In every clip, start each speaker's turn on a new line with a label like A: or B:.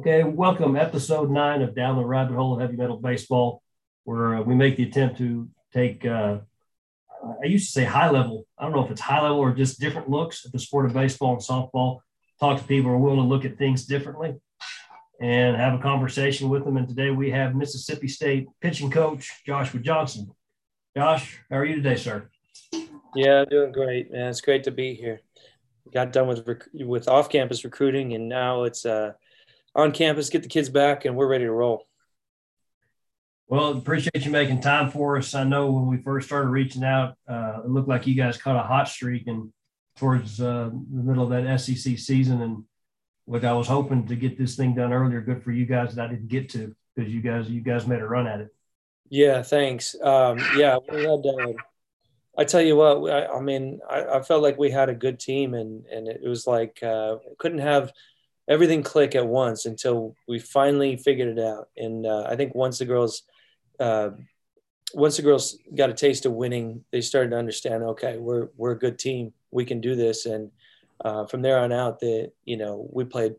A: Okay, welcome episode nine of Down the Rabbit Hole of Heavy Metal Baseball, where uh, we make the attempt to take, uh, I used to say high level. I don't know if it's high level or just different looks at the sport of baseball and softball. Talk to people who are willing to look at things differently and have a conversation with them. And today we have Mississippi State pitching coach Joshua Johnson. Josh, how are you today, sir?
B: Yeah, doing great, man. It's great to be here. Got done with rec- with off campus recruiting, and now it's uh, on campus. Get the kids back, and we're ready to roll.
A: Well, appreciate you making time for us. I know when we first started reaching out, uh, it looked like you guys caught a hot streak and towards uh, the middle of that SEC season, and what I was hoping to get this thing done earlier. Good for you guys that I didn't get to because you guys you guys made a run at it.
B: Yeah, thanks. Um, yeah, we had. Uh, I tell you what, I, I mean, I, I, felt like we had a good team, and and it was like uh, couldn't have everything click at once until we finally figured it out. And uh, I think once the girls, uh, once the girls got a taste of winning, they started to understand. Okay, we're we're a good team. We can do this. And uh, from there on out, that you know we played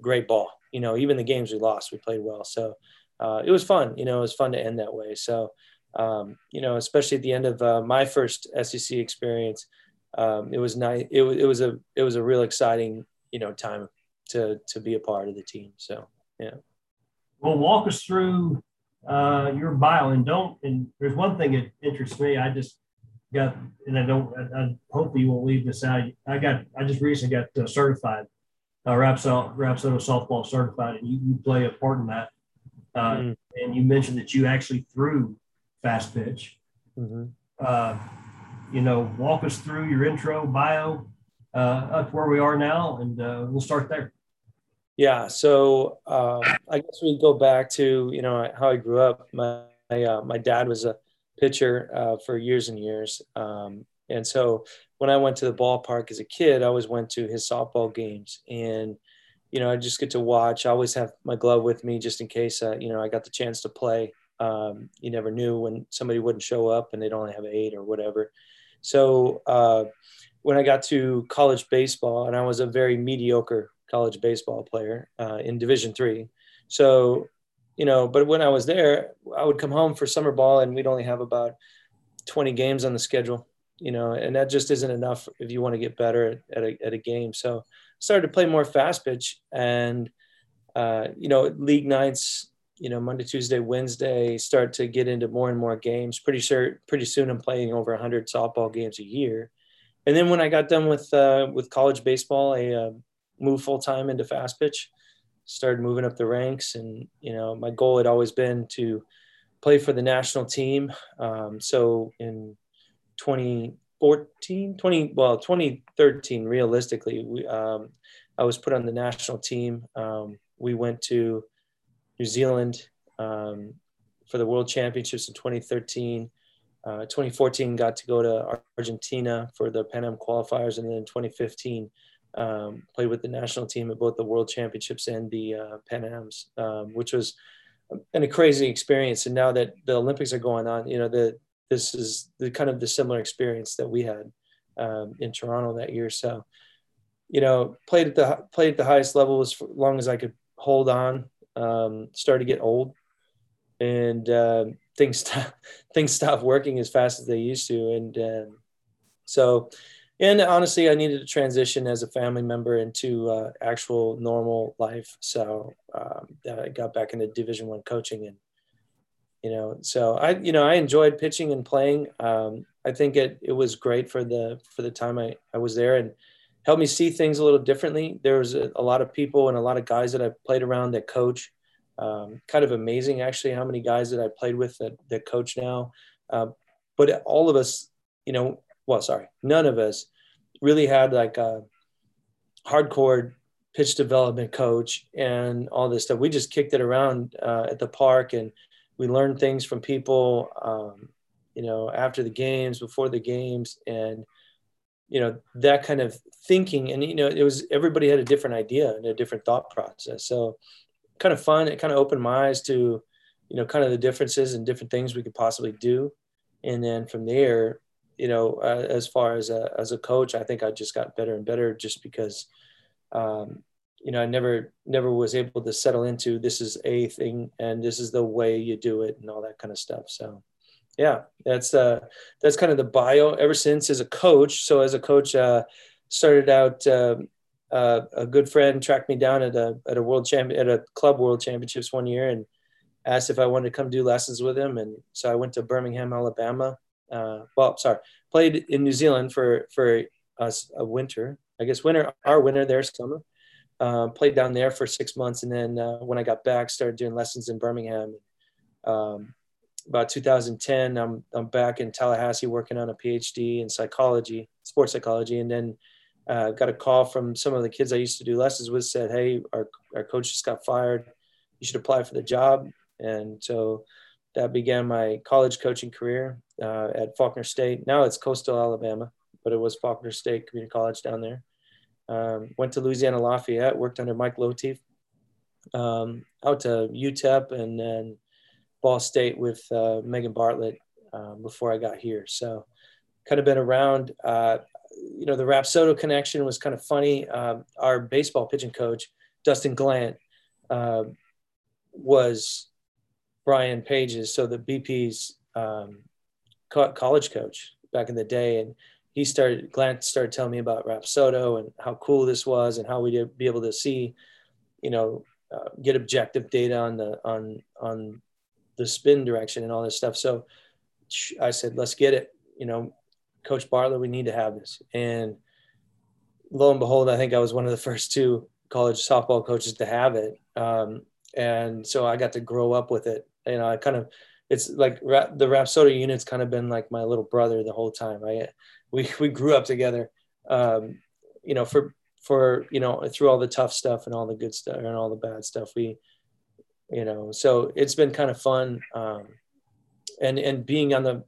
B: great ball. You know, even the games we lost, we played well. So uh, it was fun. You know, it was fun to end that way. So um, you know, especially at the end of uh, my first SEC experience, um, it was nice. It was it was a it was a real exciting you know time to to be a part of the team. So yeah.
A: Well, walk us through uh, your bio and don't. And there's one thing that interests me. I just got, and I don't. I, I hopefully you won't leave this out. I got. I just recently got uh, certified, uh, Rapsodo, Rapsodo softball certified, and you, you play a part in that. Uh, mm. And you mentioned that you actually threw fast pitch. Mm-hmm. Uh, you know, walk us through your intro, bio, uh, up where we are now, and uh, we'll start there.
B: Yeah, so uh, I guess we go back to you know how I grew up. My uh, my dad was a pitcher uh, for years and years, um, and so when I went to the ballpark as a kid, I always went to his softball games, and you know I just get to watch. I always have my glove with me just in case uh, you know I got the chance to play um, you never knew when somebody wouldn't show up and they'd only have eight or whatever. So uh, when I got to college baseball, and I was a very mediocre college baseball player uh, in Division three, so you know, but when I was there, I would come home for summer ball, and we'd only have about 20 games on the schedule, you know, and that just isn't enough if you want to get better at a, at a game. So I started to play more fast pitch, and uh, you know, league nights you know Monday, Tuesday, Wednesday start to get into more and more games. Pretty sure pretty soon I'm playing over 100 softball games a year. And then when I got done with uh, with college baseball, I moved full time into fast pitch. Started moving up the ranks, and you know my goal had always been to play for the national team. Um, so in 2014, 20 well 2013, realistically, we, um, I was put on the national team. Um, we went to New Zealand um, for the World Championships in 2013. Uh, 2014 got to go to Argentina for the Pan Am qualifiers, and then in 2015 um, played with the national team at both the World Championships and the uh, Pan Ams, um, which was an, a crazy experience. And now that the Olympics are going on, you know, the this is the kind of the similar experience that we had um, in Toronto that year. So, you know, played at the played at the highest level as long as I could hold on um, started to get old, and uh, things stop, things stopped working as fast as they used to, and uh, so. And honestly, I needed to transition as a family member into uh, actual normal life. So um, I got back into Division One coaching, and you know, so I, you know, I enjoyed pitching and playing. Um, I think it it was great for the for the time I, I was there, and helped me see things a little differently. There was a, a lot of people and a lot of guys that I played around that coach. Um, kind of amazing, actually, how many guys that I played with that, that coach now. Uh, but all of us, you know, well, sorry, none of us really had like a hardcore pitch development coach and all this stuff. We just kicked it around uh, at the park and we learned things from people, um, you know, after the games, before the games, and you know that kind of thinking and you know it was everybody had a different idea and a different thought process. So kind of fun. It kind of opened my eyes to you know kind of the differences and different things we could possibly do. And then from there you know uh, as far as a, as a coach i think i just got better and better just because um, you know, I never never was able to settle into this is a thing and this is the way you do it and all that kind of stuff. So yeah, that's uh that's kind of the bio ever since as a coach. So as a coach, uh, started out uh, uh, a good friend tracked me down at a at a world champion at a club world championships one year and asked if I wanted to come do lessons with him. And so I went to Birmingham, Alabama. Uh, well, sorry, played in New Zealand for for us a winter. I guess winter, our winter there, summer um, played down there for six months, and then uh, when I got back, started doing lessons in Birmingham. Um, about 2010, I'm I'm back in Tallahassee working on a PhD in psychology, sports psychology, and then uh, got a call from some of the kids I used to do lessons with. Said, "Hey, our our coach just got fired. You should apply for the job." And so that began my college coaching career uh, at Faulkner State. Now it's Coastal Alabama, but it was Faulkner State Community College down there. Um, went to Louisiana Lafayette, worked under Mike Lotief, um, out to UTEP, and then Ball State with uh, Megan Bartlett um, before I got here. So, kind of been around. Uh, you know, the Rapsodo connection was kind of funny. Um, our baseball pitching coach, Dustin Glant, uh, was Brian Page's, so the BP's um, co- college coach back in the day, and he started Glant started telling me about Rapsodo and how cool this was and how we'd be able to see, you know, uh, get objective data on the on on the spin direction and all this stuff. So I said, let's get it. You know, Coach Bartlett, we need to have this. And lo and behold, I think I was one of the first two college softball coaches to have it. Um, and so I got to grow up with it. You know, I kind of, it's like the Rapsodo unit's kind of been like my little brother the whole time. I we we grew up together. Um, you know, for for you know through all the tough stuff and all the good stuff and all the bad stuff. We, you know, so it's been kind of fun. Um, and and being on the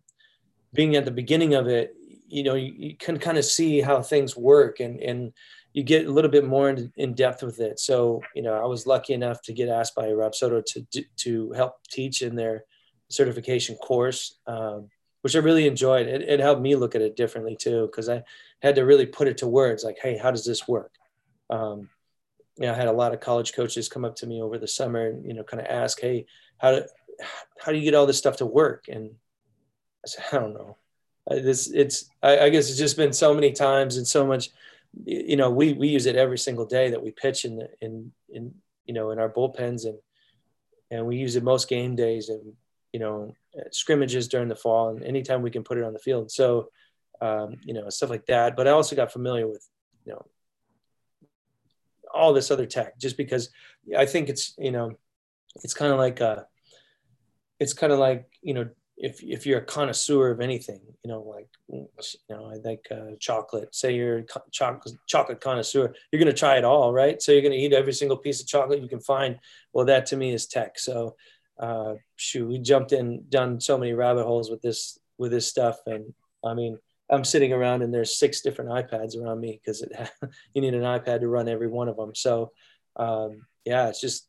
B: being at the beginning of it, you know, you, you can kind of see how things work and and you get a little bit more in, in, depth with it. So, you know, I was lucky enough to get asked by Rapsodo to, to help teach in their certification course. Um, which I really enjoyed. It, it helped me look at it differently too, because I had to really put it to words like, hey, how does this work? Um, you know, I had a lot of college coaches come up to me over the summer and, you know, kind of ask, hey, how do, how do you get all this stuff to work? And I said, I don't know. This, it's, I, I guess it's just been so many times and so much, you know, we, we use it every single day that we pitch in, the, in, in, you know, in our bullpens and, and we use it most game days and, you know, scrimmages during the fall and anytime we can put it on the field. So, um, you know, stuff like that. But I also got familiar with, you know, all this other tech just because I think it's, you know, it's kind of like, uh, it's kind of like, you know, if, if you're a connoisseur of anything, you know, like, you know, I like uh, chocolate, say you're a chocolate, chocolate connoisseur, you're to try it all, right? So you're to eat every single piece of chocolate you can find. Well, that to me is tech. So, uh, shoot, we jumped in, done so many rabbit holes with this with this stuff, and I mean, I'm sitting around and there's six different iPads around me because you need an iPad to run every one of them. So um, yeah, it's just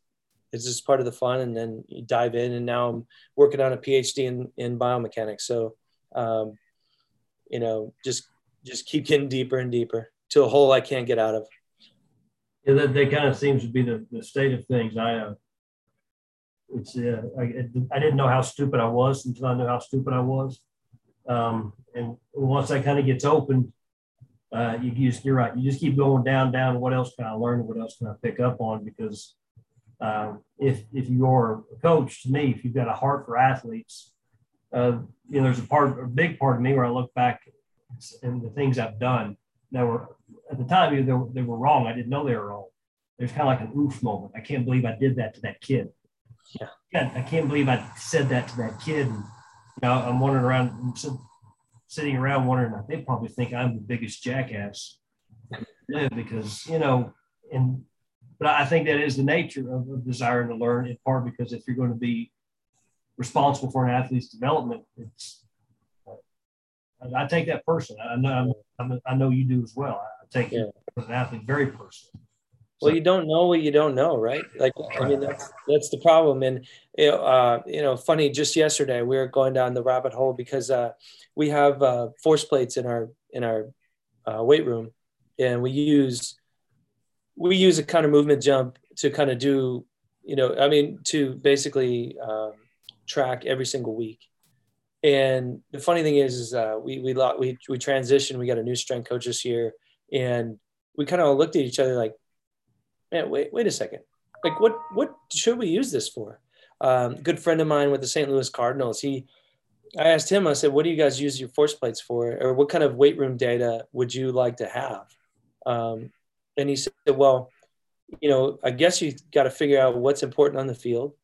B: it's just part of the fun, and then you dive in. And now I'm working on a PhD in in biomechanics. So um, you know, just just keep getting deeper and deeper to a hole I can't get out of.
A: Yeah, that, that kind of seems to be the, the state of things. I uh, it's uh, I, I didn't know how stupid I was until I knew how stupid I was. Um, and once that kind of gets open, uh, you, you just, you're right. You just keep going down, down. What else can I learn? What else can I pick up on? Because um, if if you're a coach, to me, if you've got a heart for athletes, uh, you know, there's a part, a big part of me where I look back and the things I've done that were at the time they were, they were wrong. I didn't know they were wrong. There's kind of like an oof moment. I can't believe I did that to that kid.
B: Yeah.
A: I can't believe I said that to that kid. And, you know, I'm wondering around, I'm sitting around wondering, they probably think I'm the biggest jackass because, you know, and, but I think that is the nature of, of desiring to learn in part because if you're going to be responsible for an athlete's development, it's, I, I take that person. I know, I'm, i know you do as well. I take yeah. an athlete very personally
B: well you don't know what you don't know right like i mean that's that's the problem and uh, you know funny just yesterday we were going down the rabbit hole because uh, we have uh, force plates in our in our uh, weight room and we use we use a kind of movement jump to kind of do, you know, I mean, to basically um, track every single week. And the funny thing is, is uh, we we we we transitioned. We got a new strength coach this year, and we kind of looked at each other like, man, wait wait a second, like what what should we use this for? Um, good friend of mine with the St. Louis Cardinals, he I asked him, I said, what do you guys use your force plates for? Or what kind of weight room data would you like to have? Um, and he said, well, you know, I guess you got to figure out what's important on the field.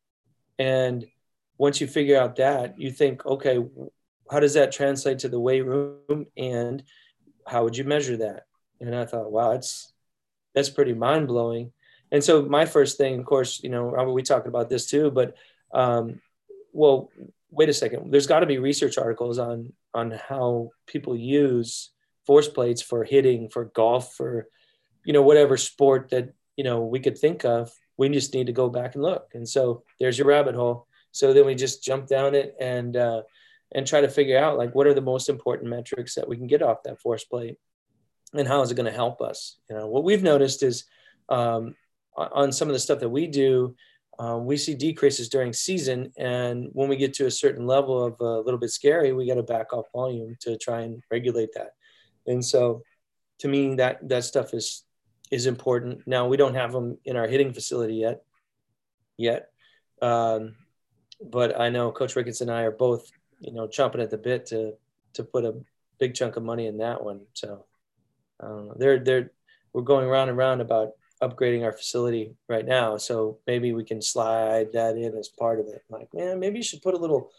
B: And once you figure out that, you think, okay, how does that translate to the weight room? And how would you measure that? And I thought, wow, that's, that's pretty mind blowing. And so my first thing, of course, you know, we talked about this too, but, um, well, wait a second, there's got to be research articles on on how people use force plates for hitting, for golf, for you know whatever sport that you know we could think of. We just need to go back and look. And so there's your rabbit hole. So then we just jump down it and uh, and try to figure out like what are the most important metrics that we can get off that force plate, and how is it going to help us? You know what we've noticed is um, on some of the stuff that we do um, we see decreases during season. And when we get to a certain level of a little bit scary, we got to back off volume to try and regulate that. And so to me, that, that stuff is, is important. Now we don't have them in our hitting facility yet, yet. Um, but I know Coach Ricketts and I are both, you know, chomping at the bit to, to put a big chunk of money in that one. So um, they're, they're, we're going round and round about upgrading our facility right now. So maybe we can slide that in as part of it. Like, man, maybe you should put a little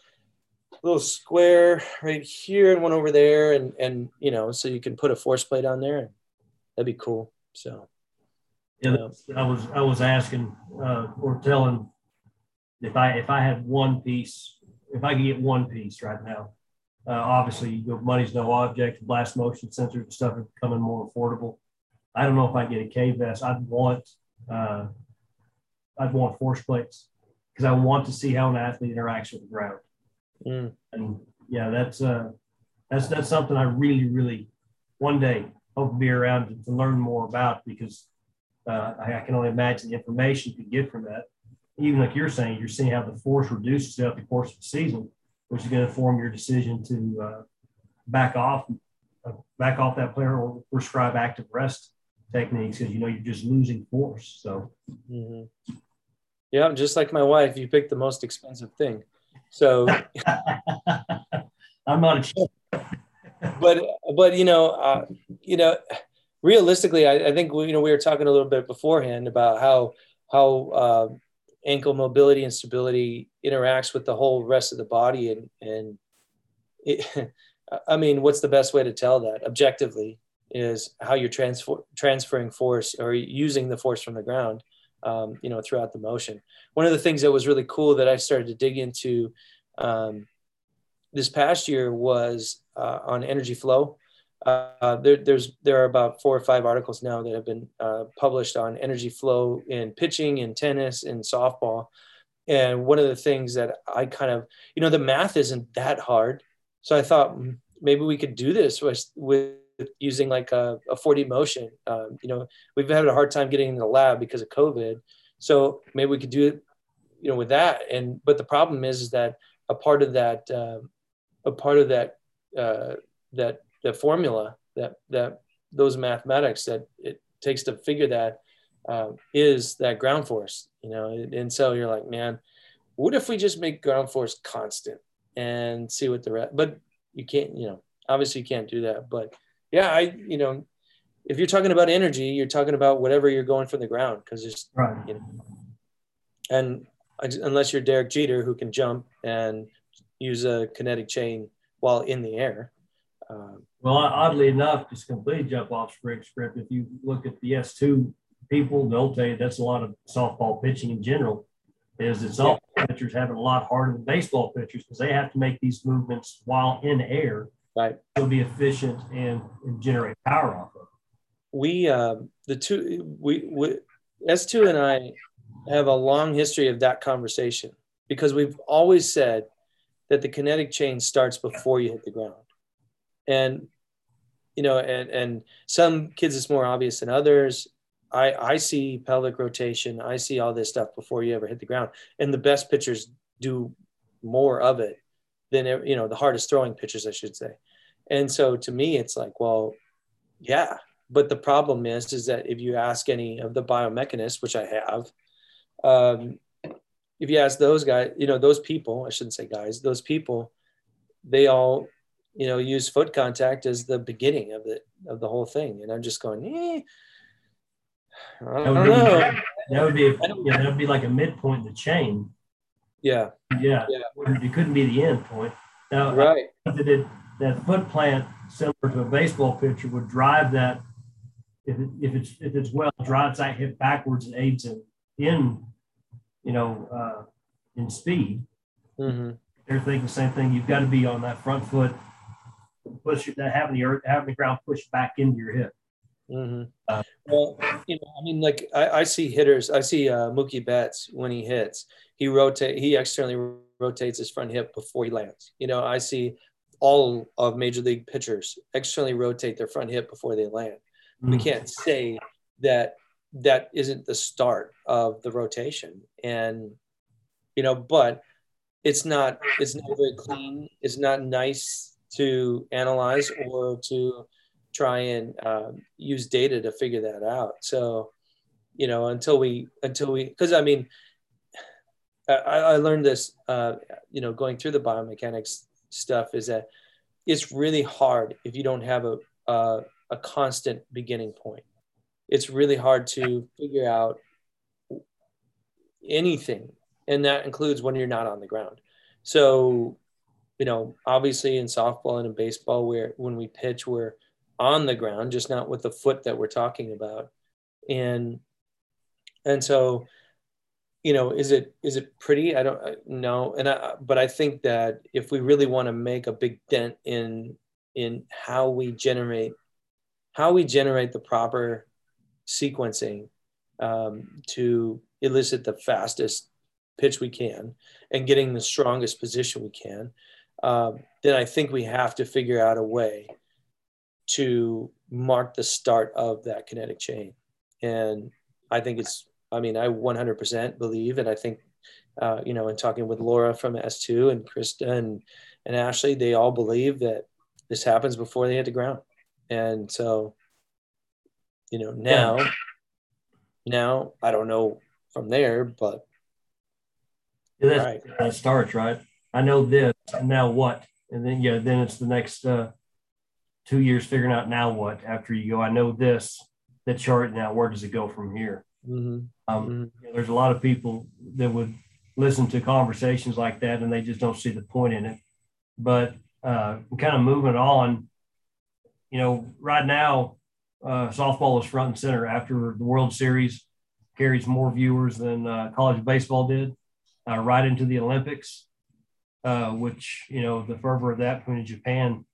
B: little square right here and one over there and and you know so you can put a force plate on there that'd be cool so
A: yeah um, i was i was asking uh, or telling if i if i had one piece if i could get one piece right now uh, obviously money's no object blast motion sensors and stuff are becoming more affordable I don't know if I get a K vest. I'd want uh, I'd want force plates because I want to see how an athlete interacts with the ground. Mm. And yeah, that's uh, that's that's something I really, really one day hope to be around to, to learn more about because uh, I, I, can only imagine the information you could get from that. Even like you're saying, you're seeing how the force reduces throughout the course of the season, which is going to inform your decision to uh, back off, uh, back off that player or prescribe active rest techniques because you know you're just losing force. So,
B: mm-hmm. yeah, just like my wife, you picked the most expensive thing. So,
A: I'm not.
B: But but you know uh, you know realistically, I, I, think you know we were talking a little bit beforehand about how how uh, ankle mobility and stability interacts with the whole rest of the body and and it, I mean, what's the best way to tell that objectively? is how you're transfer, transferring force or using the force from the ground, um, you know, throughout the motion. One of the things that was really cool that I started to dig into um, this past year was uh, on energy flow. Uh, there, there's there are about four or five articles now that have been uh, published on energy flow in pitching, in tennis, in softball. And one of the things that I kind of, you know, the math isn't that hard. So I thought hmm, maybe we could do this with, with using like a, a 4D motion. Um, you know, we've had a hard time getting in the lab because of COVID. So maybe we could do it, you know, with that. And but the problem is, is that a part of that, uh, a part of that, uh, that that formula, that that those mathematics that it takes to figure that um, is that ground force. You know, and so you're like, man, what if we just make ground force constant and see what the rest? But you can't, you know, obviously you can't do that, but yeah, I, you know, if you're talking about energy, you're talking about whatever you're going from the ground because it's, right. you know, and unless you're Derek Jeter who can jump and use a kinetic chain while in the air.
A: Um, well, oddly enough, just complete jump off spring script. If you look at the S2 people, they'll tell you that's a lot of softball pitching in general. Is that softball yeah. pitchers having a lot harder than baseball pitchers because they have to make these movements while in air
B: right
A: it'll be efficient and, and generate power off of
B: we uh, the two we, we s2 and i have a long history of that conversation because we've always said that the kinetic chain starts before you hit the ground and you know and and some kids it's more obvious than others I I see pelvic rotation. I see all this stuff before you ever hit the ground, and the best pitchers do more of it than you know the hardest throwing pitchers, I should say. And so to me, it's like, well, yeah. But the problem is, is that if you ask any of the biomechanists, which I have, um, if you ask those guys, you know, those people, I shouldn't say guys, those people, they all, you know, use foot contact as the beginning of the of the whole thing. And I'm just going, eh, I don't
A: that
B: know.
A: Be, that would be, yeah, that would be like a midpoint in the chain.
B: Yeah.
A: Yeah. yeah. It couldn't be the end point. Now,
B: right.
A: It, that foot plant, similar to a baseball pitcher, would drive that. If, it, if it's if it's well, drives that hip backwards and aids in in you know uh, in speed.
B: Mm-hmm.
A: They're thinking the same thing. You've got to be on that front foot, push that having the earth, having the ground pushed back into your hip.
B: Mm-hmm. Uh, well, you know, I mean, like I, I see hitters. I see uh, Mookie Betts when he hits. He rotate. He externally rotates his front hip before he lands. You know, I see all of major league pitchers externally rotate their front hip before they land. Mm. We can't say that that isn't the start of the rotation. And you know, but it's not it's not very clean. It's not nice to analyze or to try and um, use data to figure that out. So, you know, until we until we because I mean, I, I learned this, uh, you know, going through the biomechanics stuff is that it's really hard if you don't have a, a, a constant beginning point. It's really hard to figure out anything, and that includes when you're not on the ground. So, you know, obviously in softball and in baseball, where when we pitch, we're on the ground, just not with the foot that we're talking about, and and so you know is it is it pretty? I don't know and i but i think that if we really want to make a big dent in in how we generate how we generate the proper sequencing um, to elicit the fastest pitch we can and getting the strongest position we can um, then i think we have to figure out a way to mark the start of that kinetic chain and i think it's I mean, I 100% believe, and I think, uh, you know, in talking with Laura from S2 and Krista and, and Ashley, they all believe that this happens before they hit the ground. And so, you know, now, yeah. now I don't know from there, but.
A: Yeah, that's right. it starts, right? I know this, and now what? And then, yeah, then it's the next uh, two years figuring out now what after you go, I know this, the chart, now where does it go from here?
B: Mm-hmm.
A: Um, mm-hmm. you know, there's a lot of people that would listen to conversations like that and they just don't see the point in it. But uh, kind of moving on, you know, right now, uh, softball is front and center after the World Series carries more viewers than uh, college baseball did, uh, right into the Olympics, uh, which, you know, the fervor of that between Japan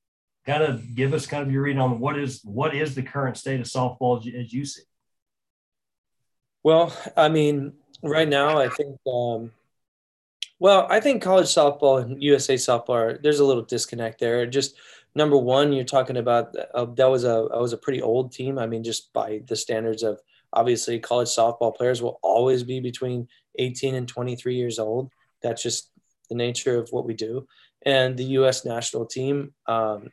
A: kind of give us kind of your read on what is what is the current state of softball as you, as you see
B: well, I mean, right now, I think, um, well, I think college softball and USA softball, there's a little disconnect there. Just number one, you're talking about uh, that was a was a pretty old team. I mean, just by the standards of obviously college softball players will always be between 18 and 23 years old. That's just the nature of what we do. And the U.S. national team, um,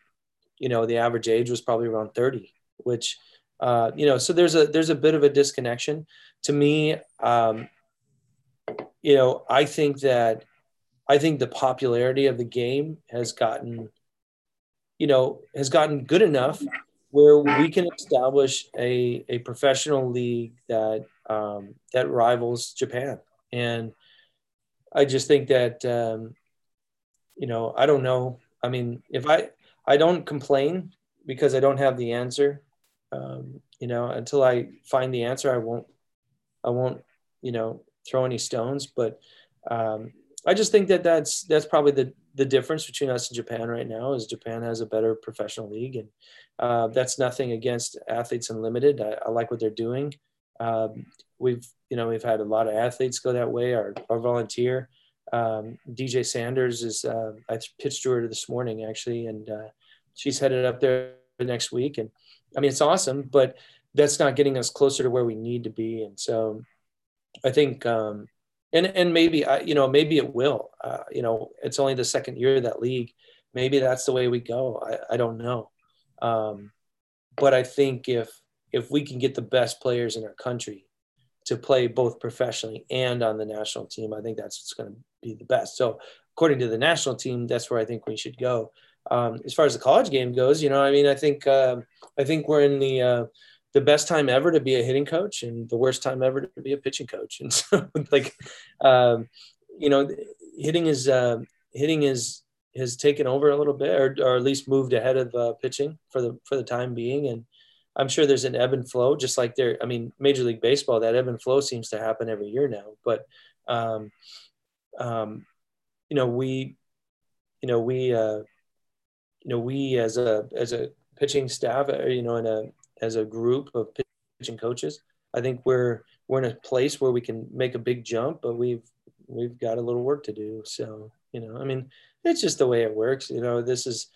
B: you know, the average age was probably around 30, which uh, you know, so there's a there's a bit of a disconnection to me, um, you know, I think that I think the popularity of the game has gotten, you know, has gotten good enough where we can establish a, a professional league that um, that rivals Japan. And I just think that um, you know, I don't know. I mean, if I I don't complain because I don't have the answer. Um, you know, until I find the answer, I won't I won't, you know, throw any stones, but um, I just think that that's that's probably the the difference between us and Japan right now is Japan has a better professional league, and uh, that's nothing against Athletes Unlimited. I, I like what they're doing. Um, we've you know we've had a lot of athletes go that way. Our our volunteer um, DJ Sanders is uh, I pitched to her this morning actually, and uh, she's headed up there next week, and I mean it's awesome, but that's not getting us closer to where we need to be. And so I think, um, and, and maybe, I, you know, maybe it will, uh, you know, it's only the second year of that league. Maybe that's the way we go. I, I don't know. Um, but I think if, if we can get the best players in our country to play both professionally and on the national team, I think that's what's going to be the best. So according to the national team, that's where I think we should go. Um, as far as the college game goes, you know, I mean, I think, uh, I think we're in the, uh, the best time ever to be a hitting coach and the worst time ever to be a pitching coach. And so like, um, you know, hitting is, uh, hitting is, has taken over a little bit or, or at least moved ahead of uh, pitching for the, for the time being. And I'm sure there's an ebb and flow just like there, I mean, major league baseball, that ebb and flow seems to happen every year now, but, um, um, you know, we, you know, we, uh, you know, we as a, as a pitching staff, uh, you know, in a, as a group of pitching coaches. I think we're we're in a place where we can make a big jump, but we've we've got a little work to do. So you know, I mean, it's just the way it works. You know, this is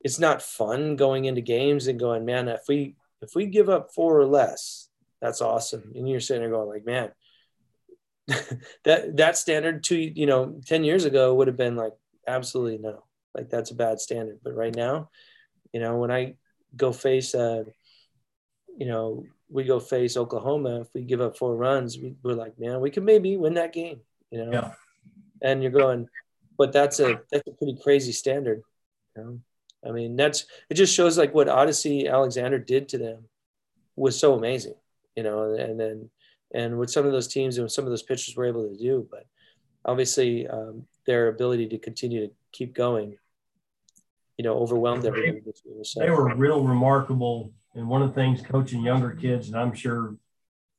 B: it's not fun going into games and going, man, if we if we give up four or less, that's awesome. And you're sitting there going like, man, that that standard two, you know, 10 years ago would have been like, absolutely no. Like that's a bad standard. But right now, you know, when I go face a you know, we go face Oklahoma. If we give up four runs, we, are like, man, we could maybe win that game. You know,
A: yeah.
B: and you're going, but that's a that's a pretty crazy standard. You know? I mean, that's it. Just shows like what Odicci Alexander did to them was so amazing. You know, and then and what some of those teams and some of those pitchers were able to do, but obviously um, their ability to continue to keep going, you know, overwhelmed everybody.
A: So. They were real remarkable and one of the things coaching younger kids, and I'm sure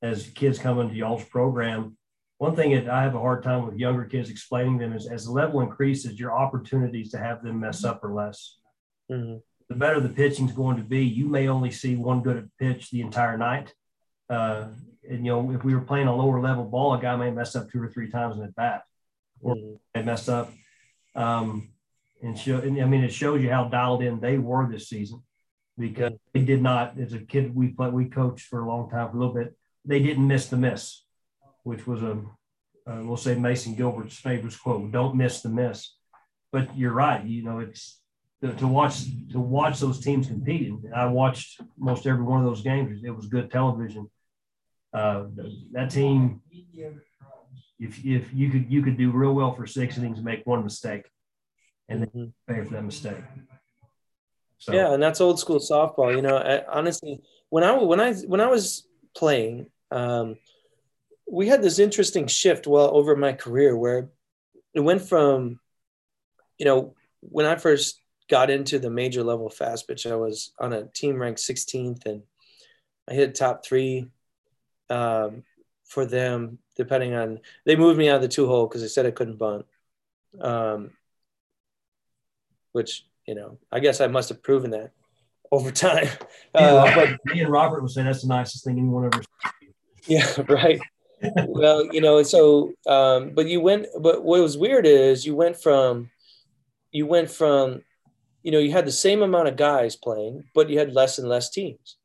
A: as kids come into y'all's program, one thing that I have a hard time with younger kids explaining them is as the level increases, your opportunities to have them mess up are less. Mm-hmm. The better the pitching is going to be, you may only see one good pitch the entire night. Uh, and you know, if we were playing a lower level ball, a guy may mess up two or three times in at bat, or mm-hmm. they mess up. Um, and show, and I mean, it shows you how dialed in they were this season because they did not, as a kid, we played, we coached for a long time, for a little bit. They didn't miss the miss, which was a, uh, we'll say Mason Gilbert's favorite quote: "Don't miss the miss." But you're right. You know, it's to, to watch to watch those teams competing. I watched most every one of those games. It was good television. Uh, that team, if if you could you could do real well for six innings make one mistake, and then mm-hmm. pay for that mistake.
B: So. Yeah, and that's old school softball. You know, I, honestly, when I when I when I was playing, um, we had this interesting shift well over my career where it went from, you know, when I first got into the major level fast pitch, I was on a team ranked 16th, and I hit top three um, for them. Depending on, they moved me out of the two hole because they said I couldn't bunt, um, which you know, I guess I must have proven that over time.
A: Uh, but me and Robert was saying that's the nicest thing anyone ever.
B: Yeah, right. well, you know, so um, but you went. But what was weird is you went from, you went from, you know, you had the same amount of guys playing, but you had less and less teams.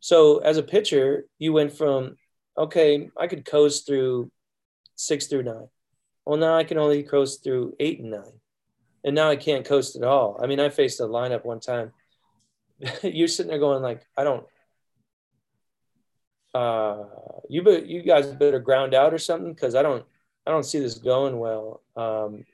B: So as a pitcher, you went from okay, I could coast through six through nine. Well, now I can only coast through eight and nine and now I can't coast at all. I mean, I faced a lineup one time. You're sitting there going like, I don't. Uh, you but you guys better ground out or something because I don't I don't see this going well um,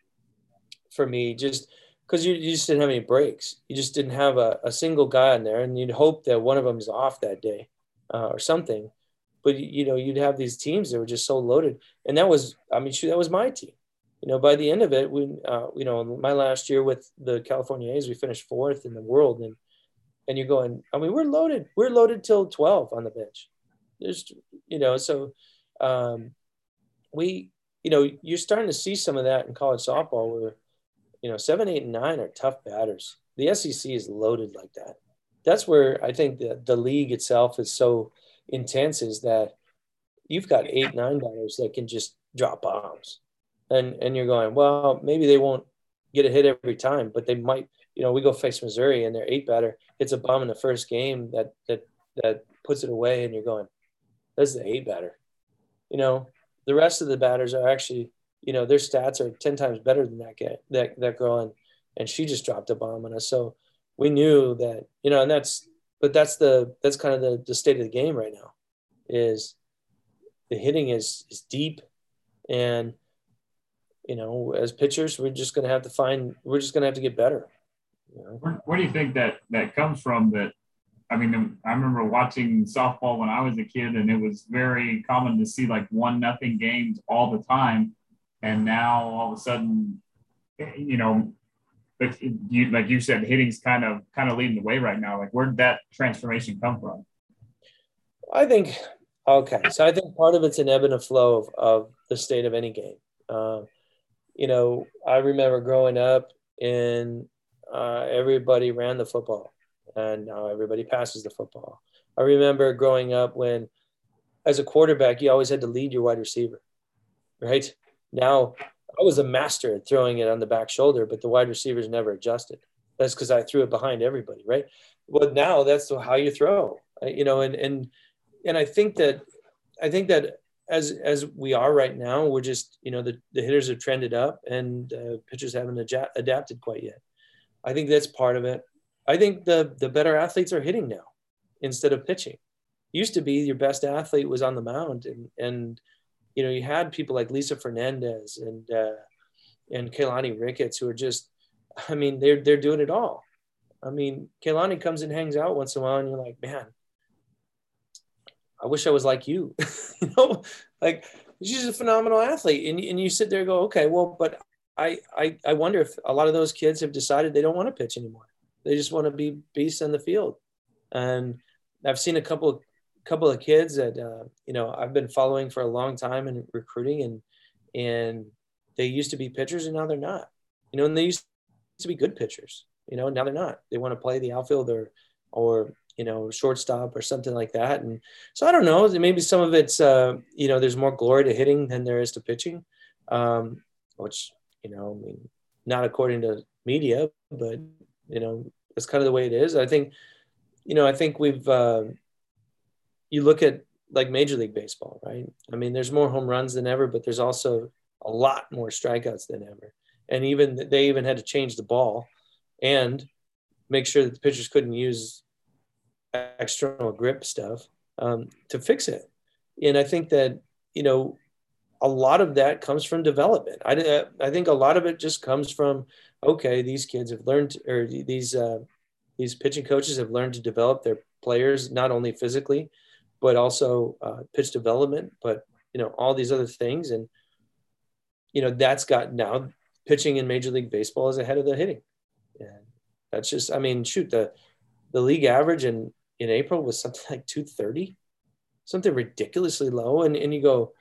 B: for me. Just because you, you just didn't have any breaks. You just didn't have a, a single guy in there, and you'd hope that one of them is off that day uh, or something. But you know, you'd have these teams that were just so loaded, and that was I mean, shoot, that was my team you know, by the end of it, we, uh, you know, my last year with the California A's, we finished fourth in the world, and and you're going, I mean, we're loaded, we're loaded till twelve on the bench. There's, you know, so um, we, you know, you're starting to see some of that in college softball, where, you know, seven, eight, and nine are tough batters. The SEC is loaded like that. That's where I think the the league itself is so intense, is that you've got eight, nine batters that can just drop bombs and and you're going, well, maybe they won't get a hit every time, but they might. You know, we go face Missouri and their eight batter hits a bomb in the first game that that that puts it away, and you're going, "That's the eight batter." You know, the rest of the batters are actually, you know, their stats are ten times better than that guy, that that girl, and and she just dropped a bomb on us. So we knew that, you know, and that's, but that's the that's kind of the the state of the game right now, is the hitting is is deep, and you know, as pitchers, we're just going to have to find, we're just going to have to get better.
C: You know? where, where, do you think that that comes from? That I mean, I remember watching softball when I was a kid, and it was very common to see like one nothing games all the time, and now all of a sudden, you know, but you like you said, hitting's kind of kind of leading the way right now. Like, where did that transformation come from?
B: I think okay, so I think part of it's an ebb and a flow of, of the state of any game. Uh, you know, I remember growing up and uh, everybody ran the football and now everybody passes the football. I remember growing up when, as a quarterback, you always had to lead your wide receiver, right? Now, I was a master at throwing it on the back shoulder, but the wide receivers never adjusted. That's because I threw it behind everybody, right? Well, now that's how you throw, you know, and and and I think that I think that as as we are right now, we're just you know the, the hitters have trended up and uh, pitchers haven't adja- adapted quite yet. I think that's part of it. I think the the better athletes are hitting now instead of pitching. Used to be your best athlete was on the mound, and and you know you had people like Lisa Fernandez and uh, and Keilani Ricketts who are just, I mean they're they're doing it all. I mean Keilani comes and hangs out once in a while, and you're like, man, I wish I was like you. you know, like she's a phenomenal athlete. And, and you sit there and go, okay, well, but I, I, I wonder if a lot of those kids have decided they don't want to pitch anymore. They just want to be beasts in the field. And I've seen a couple of couple of kids that uh, you know I've been following for a long time in recruiting, and and they used to be pitchers and now they're not. You know, and they used to be good pitchers. You know, now they're not. They want to play the outfield or or you know, shortstop or something like that. And so I don't know. Maybe some of it's, uh, you know, there's more glory to hitting than there is to pitching, um, which, you know, I mean, not according to media, but, you know, it's kind of the way it is. I think, you know, I think we've, uh, you look at like Major League Baseball, right? I mean, there's more home runs than ever, but there's also a lot more strikeouts than ever. And even they even had to change the ball and make sure that the pitchers couldn't use external grip stuff um, to fix it. And I think that, you know, a lot of that comes from development. I, I think a lot of it just comes from, okay, these kids have learned, or these, uh, these pitching coaches have learned to develop their players, not only physically, but also uh, pitch development, but, you know, all these other things. And, you know, that's got now pitching in Major League Baseball is ahead of the hitting. And that's just, I mean, shoot, the, the league average and in April was something like 230, something ridiculously low. And, and you go,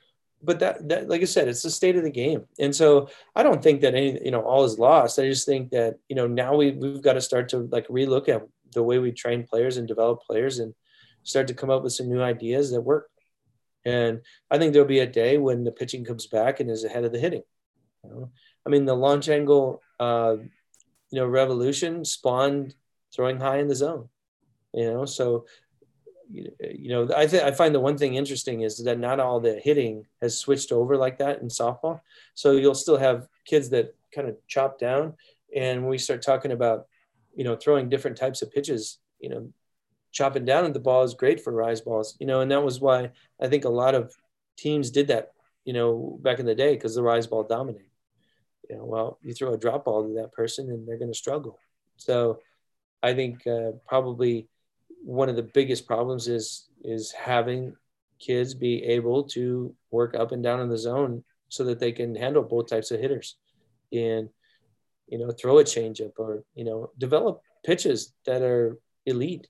B: but that, that, like I said, it's the state of the game. And so I don't think that any, you know, all is lost. I just think that, you know, now we, we've got to start to like relook at the way we train players and develop players and start to come up with some new ideas that work. And I think there'll be a day when the pitching comes back and is ahead of the hitting. You know? I mean, the launch angle, uh, you know, revolution spawned throwing high in the zone you know? So you know i think i find the one thing interesting is that not all the hitting has switched over like that in softball. So you'll still have kids that kind of chop down and when we start talking about you know throwing different types of pitches you know chopping down at the ball is great for rise balls you know? And that was why i think a lot of teams did that you know back in the day because the rise ball dominated. You know well you throw a drop ball to that person and they're going to struggle. So i think uh, probably one of the biggest problems is is having kids be able to work up and down in the zone so that they can handle both types of hitters and you know throw a changeup or you know develop pitches that are elite.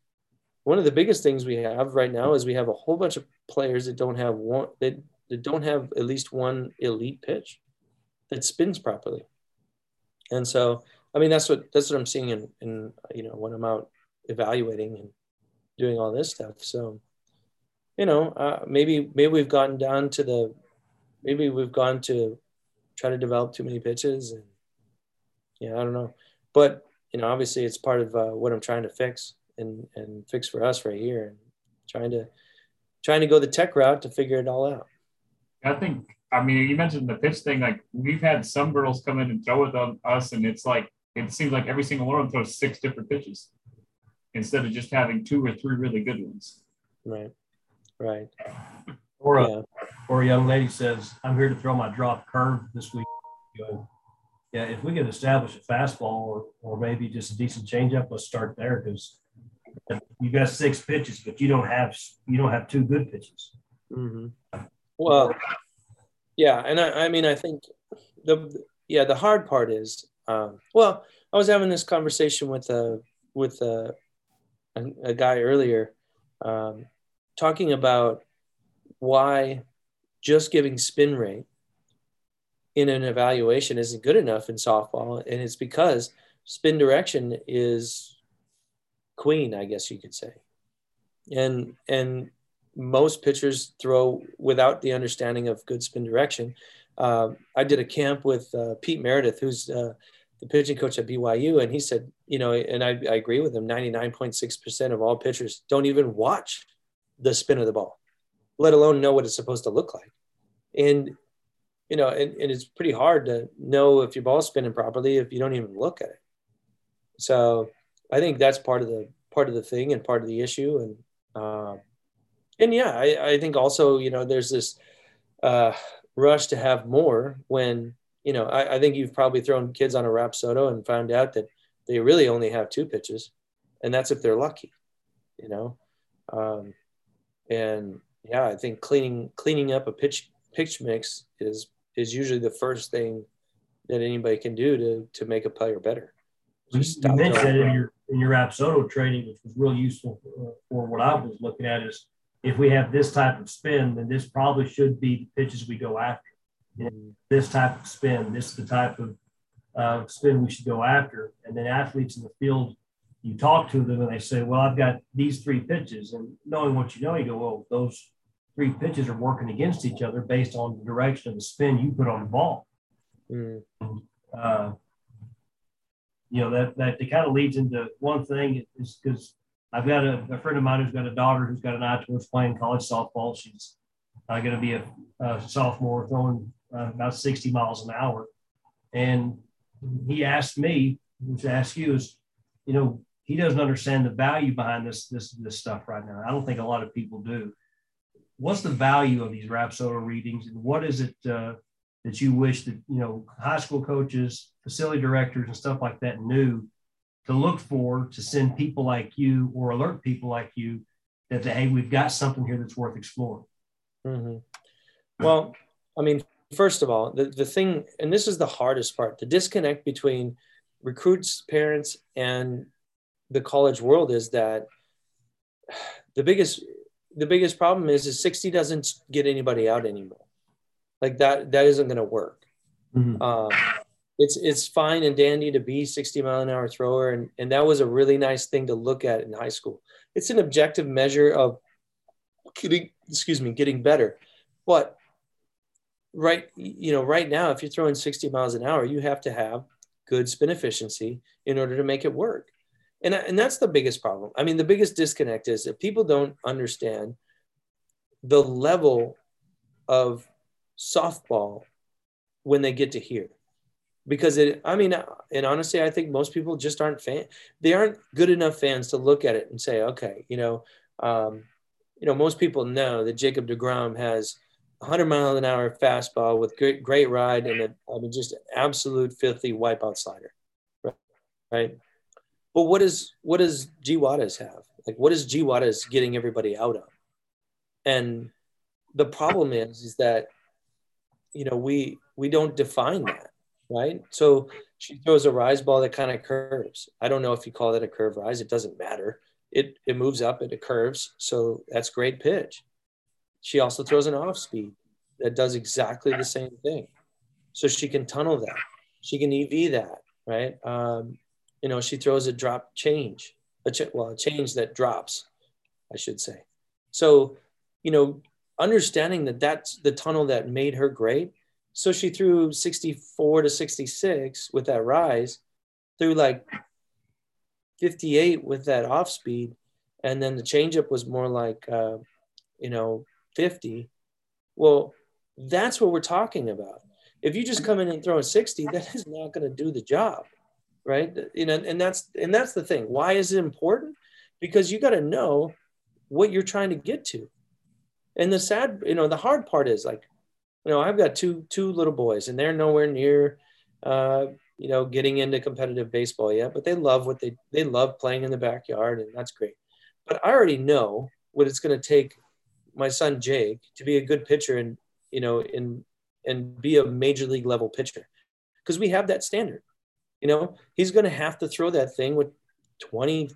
B: One of the biggest things we have right now is we have a whole bunch of players that don't have one that, that don't have at least one elite pitch that spins properly. And so i mean that's what that's what i'm seeing in, in you know when i'm out evaluating and doing all this stuff. So, you know, uh, maybe maybe we've gotten down to the maybe we've gone to try to develop too many pitches, and yeah, I don't know. But you know, obviously, it's part of uh, what I'm trying to fix and and fix for us right here. And trying to trying to go the tech route to figure it all out.
C: I think I mean you mentioned the pitch thing. Like we've had some girls come in and throw with us, and it's like it seems like every single one of them throws six different pitches instead of just having two or three really good ones.
B: Right. Right.
A: Or a, yeah. or a young lady says, I'm here to throw my drop curve this week. yeah, if we could establish a fastball or, or maybe just a decent changeup, let's start there because you got six pitches, but you don't have you don't have two good pitches.
B: Mm-hmm. Well, yeah, and I, I, mean, I think the yeah the hard part is um, well, I was having this conversation with a with a a, a guy earlier, um, talking about why just giving spin rate in an evaluation isn't good enough in softball, and it's because spin direction is queen, I guess you could say, and and most pitchers throw without the understanding of good spin direction. Uh, I did a camp with uh, Pete Meredith, who's uh, the pitching coach at BYU, and he said, you know, and I, I agree with him. Ninety nine point six percent of all pitchers don't even watch the spin of the ball, let alone know what it's supposed to look like. And you know, and, and it's pretty hard to know if your ball's spinning properly if you don't even look at it. So I think that's part of the part of the thing and part of the issue. And um, and yeah, I, I think also you know there's this uh, rush to have more when you know I, I think you've probably thrown kids on a Rapsodo and found out that they really only have two pitches, and that's if they're lucky, you know. Um, and yeah, I think cleaning cleaning up a pitch pitch mix is is usually the first thing that anybody can do to to make a player better.
A: Just you mentioned in your in your Rapsodo training, which was real useful for, for what I was looking at, is if we have this type of spin, then this probably should be the pitches we go after. This type of spin, this is the type of uh, spin we should go after. And then athletes in the field, you talk to them and they say, Well, I've got these three pitches. And knowing what you know, you go, Well, those three pitches are working against each other based on the direction of the spin you put on the ball. Mm. Uh, you know, that, that it kind of leads into one thing is because I've got a, a, friend of mine who's got a daughter who's got an eye towards playing college softball. She's uh, going to be a, a, sophomore throwing uh, about 60 miles an hour. And he asked me, I ask you is, you know, he doesn't understand the value behind this, this, this stuff right now. I don't think a lot of people do. What's the value of these Rapsodo readings and what is it uh, that you wish that, you know, high school coaches, facility directors and stuff like that knew to look for to send people like you or alert people like you that hey we've got something here that's worth exploring
B: mm-hmm. well i mean first of all the, the thing and this is the hardest part the disconnect between recruits parents and the college world is that the biggest the biggest problem is is 60 doesn't get anybody out anymore. Like that that isn't going to work. Mm-hmm. um, it's it's fine and dandy to be 60 mile an hour thrower and, and that was a really nice thing to look at in high school. It's an objective measure of getting excuse me getting better. But right you know right now if you're throwing 60 miles an hour you have to have good spin efficiency in order to make it work. And, and that's the biggest problem. I mean the biggest disconnect is that people don't understand the level of softball when they get to here. Because it i mean and honestly i think most people just aren't fan they aren't good enough fans to look at it and say okay you know um, you know most people know that jacob deGrom has 100 mile an hour fastball with great great ride and a, I mean just absolute filthy wipeout slider right, right? but what is what does G have like what is G Juarez getting everybody out of and the problem is is that you know we we don't define that right? So she throws a rise ball that kind of curves. I don't know if you call that a curve rise. It doesn't matter. It it moves up and it curves. So that's great pitch. She also throws an off speed that does exactly the same thing. So she can tunnel that. She can EV that, right? Um, you know, she throws a drop change, a ch- well, a change that drops, I should say. So, you know, understanding that that's the tunnel that made her great so she threw 64 to 66 with that rise, threw like 58 with that off speed, and then the changeup was more like, uh, you know, 50. Well, that's what we're talking about. If you just come in and throw a 60, that is not going to do the job, right? You know, and that's and that's the thing. Why is it important? Because you got to know what you're trying to get to. And the sad, you know, the hard part is like, you know, I've got two two little boys, and they're nowhere near, uh, you know, getting into competitive baseball yet, but they love what they they love playing in the backyard, and that's great. But I already know what it's going to take my son Jake to be a good pitcher and you know and and be a major league level pitcher because we have that standard. You know, he's going to have to throw that thing with 20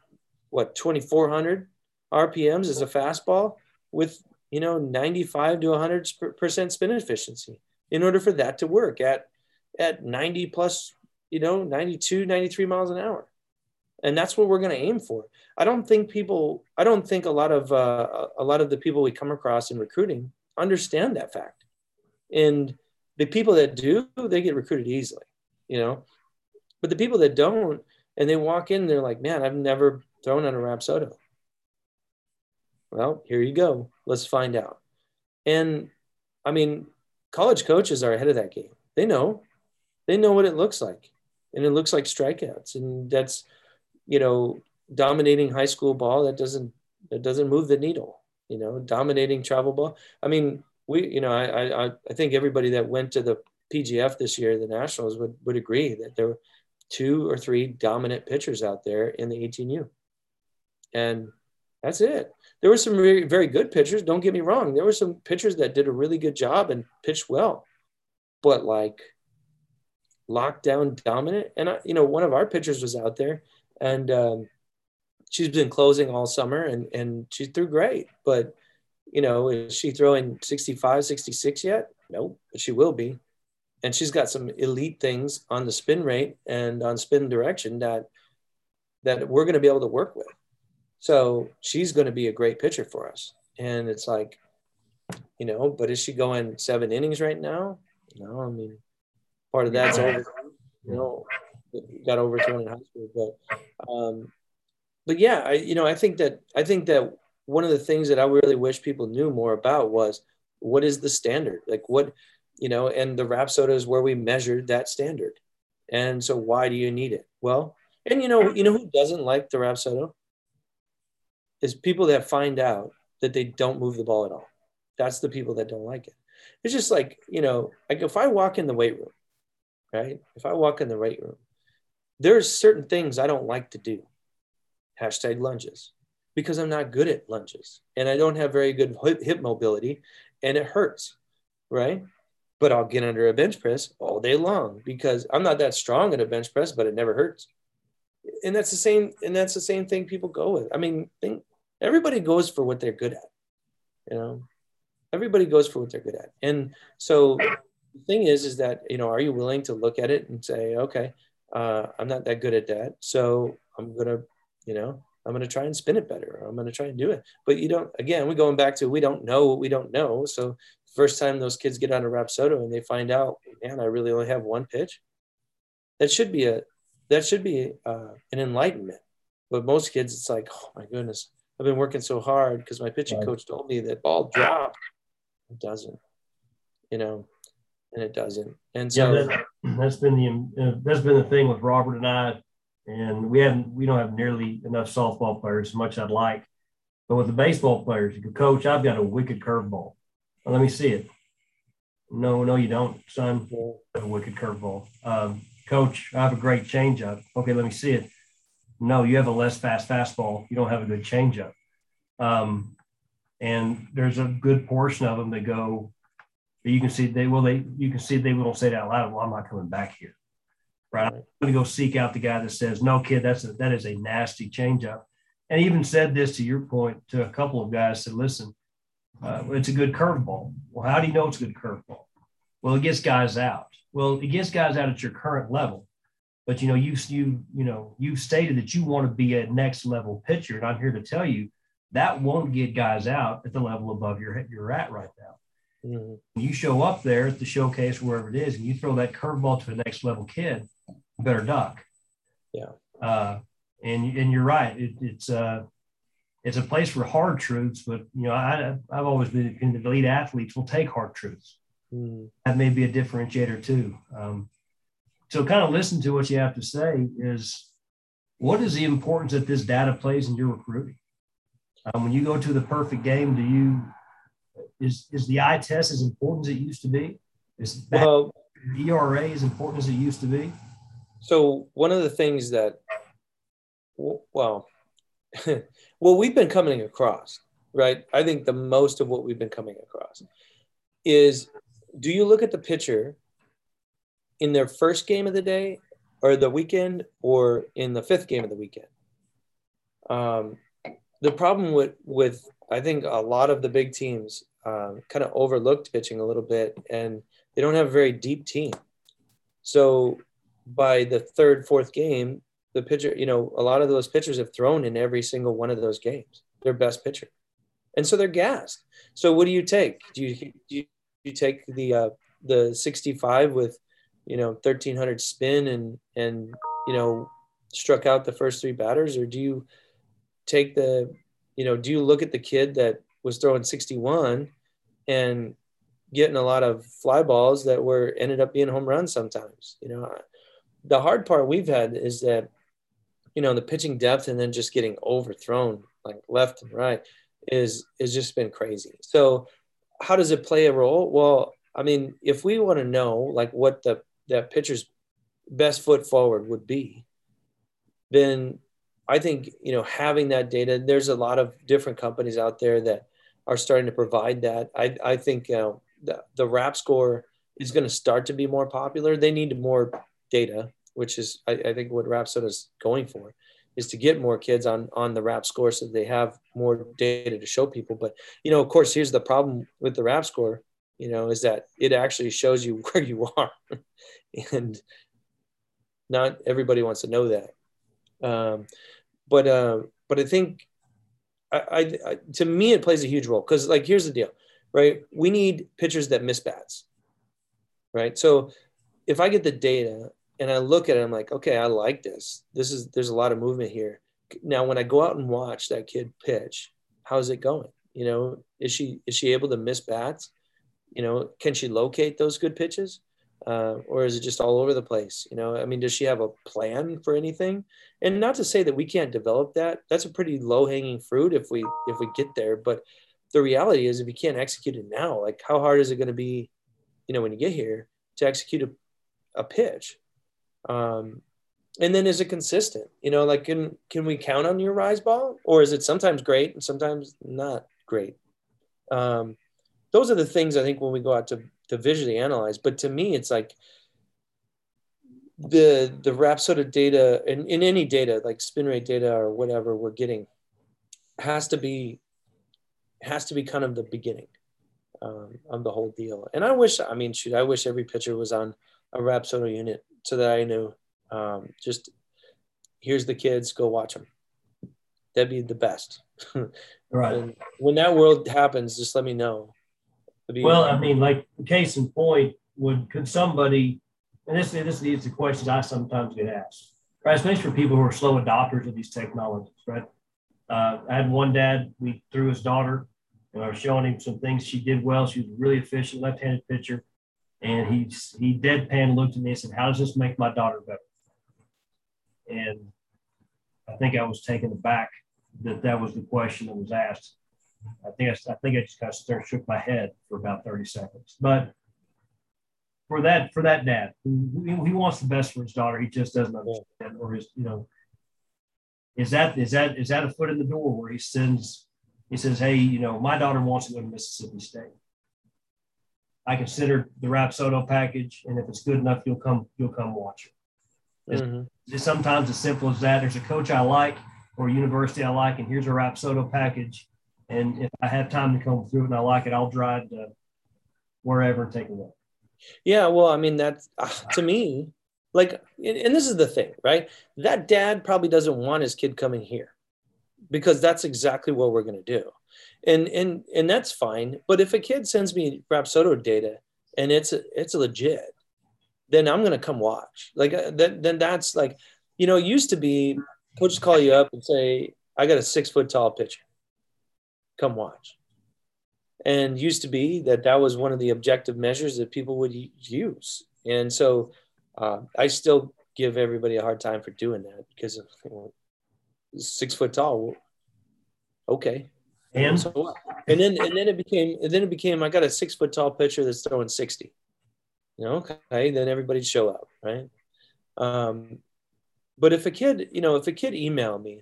B: what 2400 RPMs as a fastball with you know 95 to 100 percent spin efficiency in order for that to work at at 90 plus you know 92 93 miles an hour and that's what we're going to aim for. I don't think people i don't think a lot of uh, a lot of the people we come across in recruiting understand that fact. And the people that do they get recruited easily you know? But the people that don't and they walk in they're like man i've never thrown on a rapsodo. Well here you go. Let's find out. And i mean college coaches are ahead of that game. They know. They know what it looks like. And it looks like strikeouts. And that's you know dominating high school ball that doesn't that doesn't move the needle you know dominating travel ball. I mean we you know i i, I think everybody that went to the pgf this year the nationals would would agree that there were two or three dominant pitchers out there in the 18u and that's it. There were some very, very good pitchers don't get me wrong. There were some pitchers that did a really good job and pitched well. But like lockdown dominant. And I, you know, one of our pitchers was out there, and um, she's been closing all summer, and and she threw great. But you know, is she throwing 65, 66 yet? No, but she will be. And she's got some elite things on the spin rate and on spin direction that that we're going to be able to work with. So she's going to be a great pitcher for us. And it's like, you know, but is she going seven innings right now? No, I mean, part of that's over, you know, got over in high school. But, um, but yeah, I, you know, I think that, I think that one of the things that I really wish people knew more about was what is the standard? Like what, you know, and the Rapsodo is where we measured that standard. And so why do you need it? Well, and you know, you know who doesn't like the Rapsodo? Is people that find out that they don't move the ball at all. That's the people that don't like it. It's just like, you know, like if I walk in the weight room right? If I walk in the weight room, there's certain things I don't like to do. Hashtag lunges, because I'm not good at lunges and I don't have very good hip mobility and it hurts, right? But I'll get under a bench press all day long because I'm not that strong at a bench press, but it never hurts. And that's the same, and that's the same thing people go with. I mean, think, everybody goes for what they're good at, you know. Everybody goes for what they're good at, and so the thing is, is that, you know, are you willing to look at it and say, okay, uh, I'm not that good at that. So I'm going to, you know, I'm going to try and spin it better. I'm going to try and do it. But you don't, again, we're going back to, we don't know what we don't know. So first time those kids get on a Rapsodo and they find out, man, I really only have one pitch. That should be a, that should be uh, an enlightenment. But most kids, it's like, oh my goodness, I've been working so hard because my pitching coach told me that ball dropped. It doesn't, you know and it doesn't. And so
A: yeah, that, has been the uh, that's been the thing with Robert and I, and we haven't we don't have nearly enough softball players as much I'd like. But with the baseball players, you go, coach, I've got a wicked curveball. Well, let me see it. No, no, you don't, son. a wicked curveball. Um, coach, I have a great changeup. Okay, let me see it. No, you have a less fast fastball. You don't have a good changeup. Um, and there's a good portion of them that go you can see they well they you can see they won't say it out loud. Well, I'm not coming back here. Right. I'm going to go seek out the guy that says, no, kid, that's a, that is a nasty changeup. And even said this to your point to a couple of guys said, listen, uh, it's a good curveball. Well, how do you know it's a good curveball? Well, it gets guys out. Well, it gets guys out at your current level. But you know, you you you know, you've stated that you want to be a next level pitcher, and I'm here to tell you that won't get guys out at the level above your you're at right now. Mm-hmm. You show up there at the showcase, wherever it is, and you throw that curveball to a next level kid, better duck.
B: Yeah.
A: Uh, and and you're right. It, it's uh, it's a place for hard truths, but you know, I, I've always been in the elite athletes will take hard truths. Mm. That may be a differentiator too. Um, so, kind of listen to what you have to say. Is what is the importance that this data plays in your recruiting? Um, when you go to the perfect game, do you is is the eye test as important as it used to be? Is well, ERA as important as it used to be?
B: So one of the things that, well, well, we've been coming across, right? I think the most of what we've been coming across is do you look at the pitcher in their first game of the day or the weekend or in the fifth game of the weekend? Um, the problem with, with, I think a lot of the big teams um, kind of overlooked pitching a little bit and they don't have a very deep team. So by the third, fourth game, the pitcher, you know, a lot of those pitchers have thrown in every single one of those games, their best pitcher. And so they're gassed. So what do you take? Do you, do you, you take the, uh, the 65 with, you know, 1300 spin and, and, you know, struck out the first three batters, or do you take the, you know, do you look at the kid that was throwing 61 and getting a lot of fly balls that were ended up being home runs sometimes. You know, the hard part we've had is that, you know, the pitching depth and then just getting overthrown like left and right is is just been crazy. So how does it play a role? Well, I mean, if we want to know like what the that pitcher's best foot forward would be, then I think you know having that data. There's a lot of different companies out there that are starting to provide that. I, I think the, the RAP score is going to start to be more popular. They need more data, which is, I, I think, what Rapsodo is going for, is to get more kids on on the RAP score so they have more data to show people. But you know, of course, here's the problem with the RAP score. You know, is that it actually shows you where you are, and not everybody wants to know that. Um, but uh, but I think I, I, to me it plays a huge role because like here's the deal, right? We need pitchers that miss bats, right? So if I get the data and I look at it, I'm like, okay, I like this. This is there's a lot of movement here. Now when I go out and watch that kid pitch, how's it going? You know, is she is she able to miss bats? You know, can she locate those good pitches? Uh, or is it just all over the place? You know, I mean, does she have a plan for anything? And not to say that we can't develop that. That's a pretty low hanging fruit if we if we get there. But the reality is, if you can't execute it now, like how hard is it going to be, you know, when you get here to execute a, a pitch? Um, and then is it consistent? You know, like can can we count on your rise ball, or is it sometimes great and sometimes not great? Um, those are the things I think when we go out to to visually analyze. But to me, it's like the the Rapsodo data in, in any data like spin rate data or whatever we're getting has to be has to be kind of the beginning um, of the whole deal. And I wish, I mean, shoot, I wish every pitcher was on a Rapsodo unit so that I knew um, just here's the kids, go watch them. That'd be the best.
A: right. And
B: when that world happens, just let me know.
A: Well, I mean, like case in point, would could somebody, and this this is the questions I sometimes get asked, right? Especially for people who are slow adopters of these technologies, right? Uh, I had one dad, we threw his daughter, and I was showing him some things she did well. She was really efficient, left-handed pitcher, and he he deadpan looked at me and said, "How does this make my daughter better?" And I think I was taken aback that that was the question that was asked. I think I, I think I just kind of shook my head for about 30 seconds. But for that for that dad, he, he wants the best for his daughter. He just doesn't understand, or his you know, is that is that is that a foot in the door where he sends he says, hey, you know, my daughter wants to go to Mississippi State. I consider the Rapsodo package, and if it's good enough, you'll come you'll come watch it. It's, mm-hmm. it's sometimes as simple as that. There's a coach I like or a university I like, and here's a Rapsodo package and if I have time to come through it and I like it, I'll drive to wherever and take a look.
B: Yeah, well, I mean, that's uh, to me, like, and this is the thing, right? That dad probably doesn't want his kid coming here because that's exactly what we're going to do. And, and, and that's fine. But if a kid sends me Rapsodo data and it's, it's legit, then I'm going to come watch. Like, uh, then, then that's like, you know, it used to be coaches call you up and say, I got a six foot tall pitcher come watch. And used to be that that was one of the objective measures that people would use. And so uh, I still give everybody a hard time for doing that because of you know, six foot tall. Okay.
A: And
B: so what? And then and then it became and then it became I got a six foot tall pitcher that's throwing 60. You know, okay, then everybody'd show up, right? Um, but if a kid, you know, if a kid emailed me,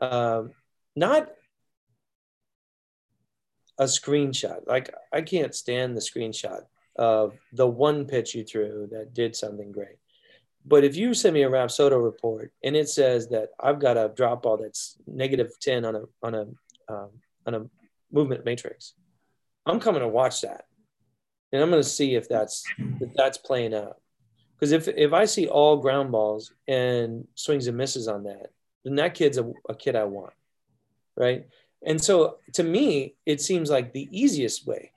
B: um, not a screenshot, like I can't stand the screenshot of the one pitch you threw that did something great. But if you send me a Rapsodo report and it says that I've got a drop ball that's negative 10 on a, on a, um, on a movement matrix, I'm coming to watch that. And I'm going to see if that's, if that's playing out. Because if, if I see all ground balls and swings and misses on that, then that kid's a, a kid I want. Right. And so to me, it seems like the easiest way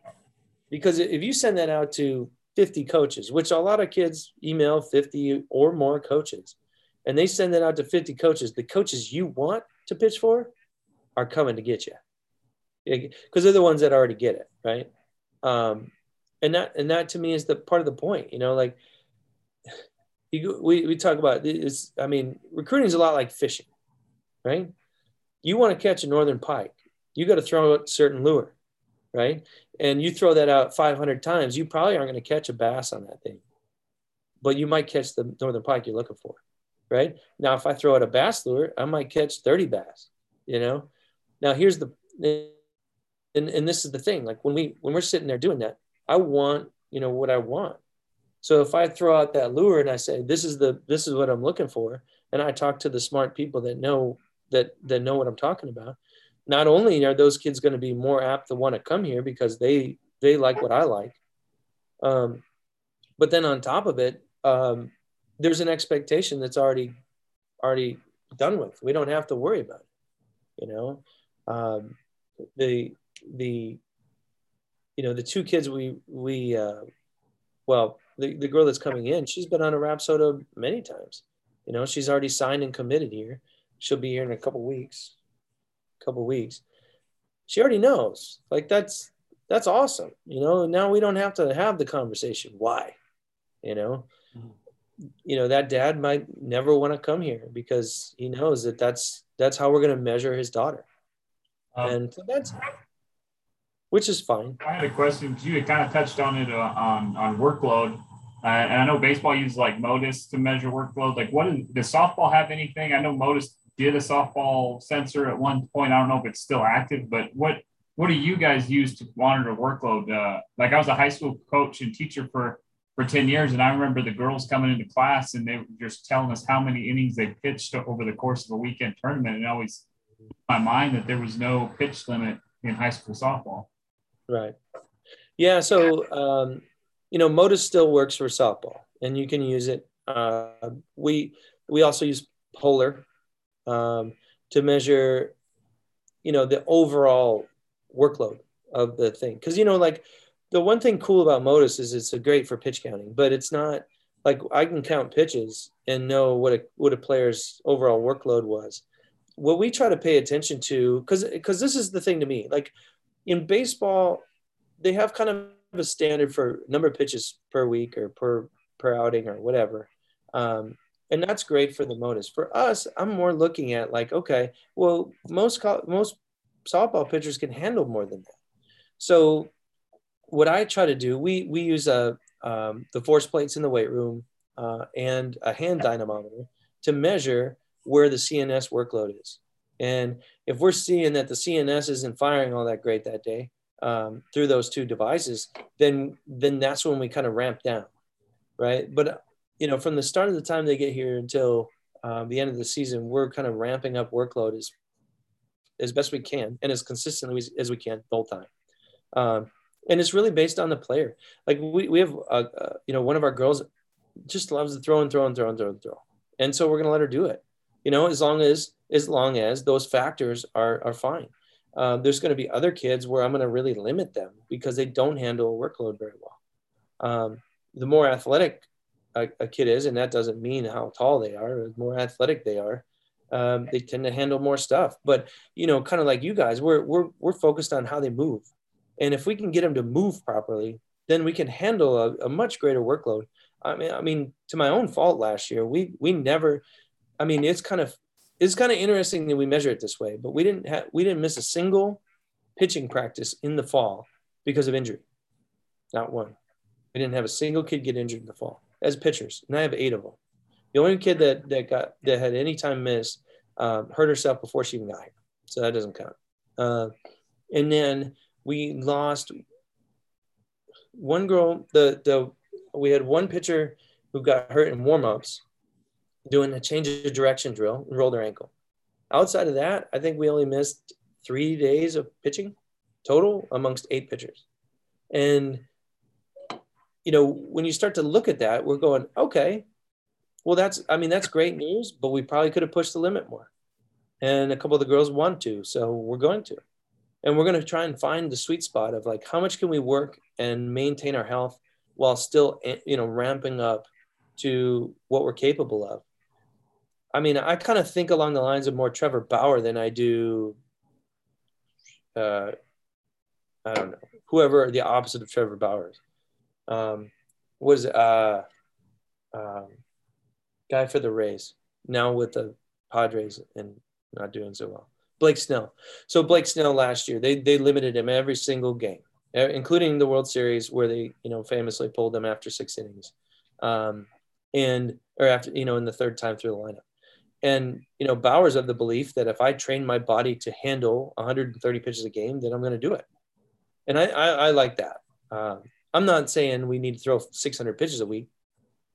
B: because if you send that out to 50 coaches, which a lot of kids email 50 or more coaches, and they send that out to 50 coaches, the coaches you want to pitch for are coming to get you because they're the ones that already get it. Right. Um, and that, and that to me is the part of the point, you know, like you, we, we talk about this. I mean, recruiting is a lot like fishing, right? You want to catch a northern pike, you got to throw a certain lure, right? And you throw that out 500 times, you probably aren't going to catch a bass on that thing, but you might catch the northern pike you're looking for, right? Now, if I throw out a bass lure, I might catch 30 bass, you know? Now, here's the, and, and this is the thing, like when we, when we're sitting there doing that, I want, you know, what I want. So if I throw out that lure and I say, this is the, this is what I'm looking for. And I talk to the smart people that know that, that know what I'm talking about not only are those kids going to be more apt to want to come here because they they like what I like, um, but then on top of it, um, there's an expectation that's already already done with. We don't have to worry about it. You know, um, the the you know the two kids we we uh, well the, the girl that's coming in she's been on a Rapsodo many times. You know she's already signed and committed here. She'll be here in a couple weeks couple weeks. She already knows. Like that's that's awesome you know? Now we don't have to have the conversation. Why? You know? Mm-hmm. you know that dad might never want to come here because he knows that that's that's how we're going to measure his daughter. Um, and so that's which is fine.
C: I had a question. To you had kind of touched on it uh, on on workload. Uh, and I know baseball uses like Motus to measure workload. Like, what is, does softball have anything? I know Motus did a softball sensor at one point. I don't know if it's still active, but what what do you guys use to monitor workload? Uh, like I was a high school coach and teacher for for 10 years and I remember the girls coming into class and they were just telling us how many innings they pitched over the course of a weekend tournament and always my mind that there was no pitch limit in high school softball.
B: Right. Yeah. So, um, you know, Motus still works for softball and you can use it. Uh, we, we also use Polar um, to measure, you know, the overall workload of the thing. Because you know, like the one thing cool about Motus is it's great for pitch counting, but it's not like I can count pitches and know what a what a player's overall workload was. What we try to pay attention to, because because this is the thing to me, like in baseball, they have kind of a standard for number of pitches per week or per per outing or whatever. Um, and that's great for the Motus. For us, I'm more looking at like, okay, well, most most softball pitchers can handle more than that. So, what I try to do, we we use a um, the force plates in the weight room uh, and a hand dynamometer to measure where the CNS workload is. And if we're seeing that the CNS isn't firing all that great that day um, through those two devices, then then that's when we kind of ramp down, right? But you know, from the start of the time they get here until um, the end of the season, we're kind of ramping up workload as as best we can and as consistently as, as we can the whole time. Um, and it's really based on the player. Like we, we have, uh, uh, you know, one of our girls just loves to throw and throw and throw and throw and throw. And so we're going to let her do it, you know, as long as, as long as those factors are, are fine. Uh, there's going to be other kids where I'm going to really limit them because they don't handle workload very well. Um, the more athletic a, a, kid is, and that doesn't mean how tall they are, the more athletic they are, um, they tend to handle more stuff. But you know, kind of like you guys, we're we're we're focused on how they move, and if we can get them to move properly, then we can handle a, a much greater workload. I mean, I mean, to my own fault last year, we we never. I mean, it's kind of it's kind of interesting that we measure it this way, but we didn't have we didn't miss a single pitching practice in the fall because of injury. Not one. We didn't have a single kid get injured in the fall as pitchers, and I have eight of them. The only kid that that got that had any time missed um, hurt herself before she even got here, so that doesn't count. Uh, and then we lost one girl. The the we had one pitcher who got hurt in warmups doing a change of direction drill and rolled her ankle. Outside of that, I think we only missed three days of pitching total amongst eight pitchers. And you know, when you start to look at that, we're going, okay, well, that's, I mean, that's great news, but we probably could have pushed the limit more. And a couple of the girls want to, so we're going to. And we're going to try and find the sweet spot of like, how much can we work and maintain our health while still, eh, you know, ramping up to what we're capable of. I mean, I kind of think along the lines of more Trevor Bauer than I do, uh, I don't know, whoever the opposite of Trevor Bauer is. Um, was uh, um, guy for the Rays, now with the Padres and not doing so well. Blake Snell. So Blake Snell last year, they they limited him every single game, including the World Series where they you know famously pulled him after six innings, um, and or after you know in the third time through the lineup. And you know Bauer's of the belief that if I train my body to handle 130 pitches a game, then I'm going to do it. And I I, I like that. Um, I'm not saying we need to throw 600 pitches a week.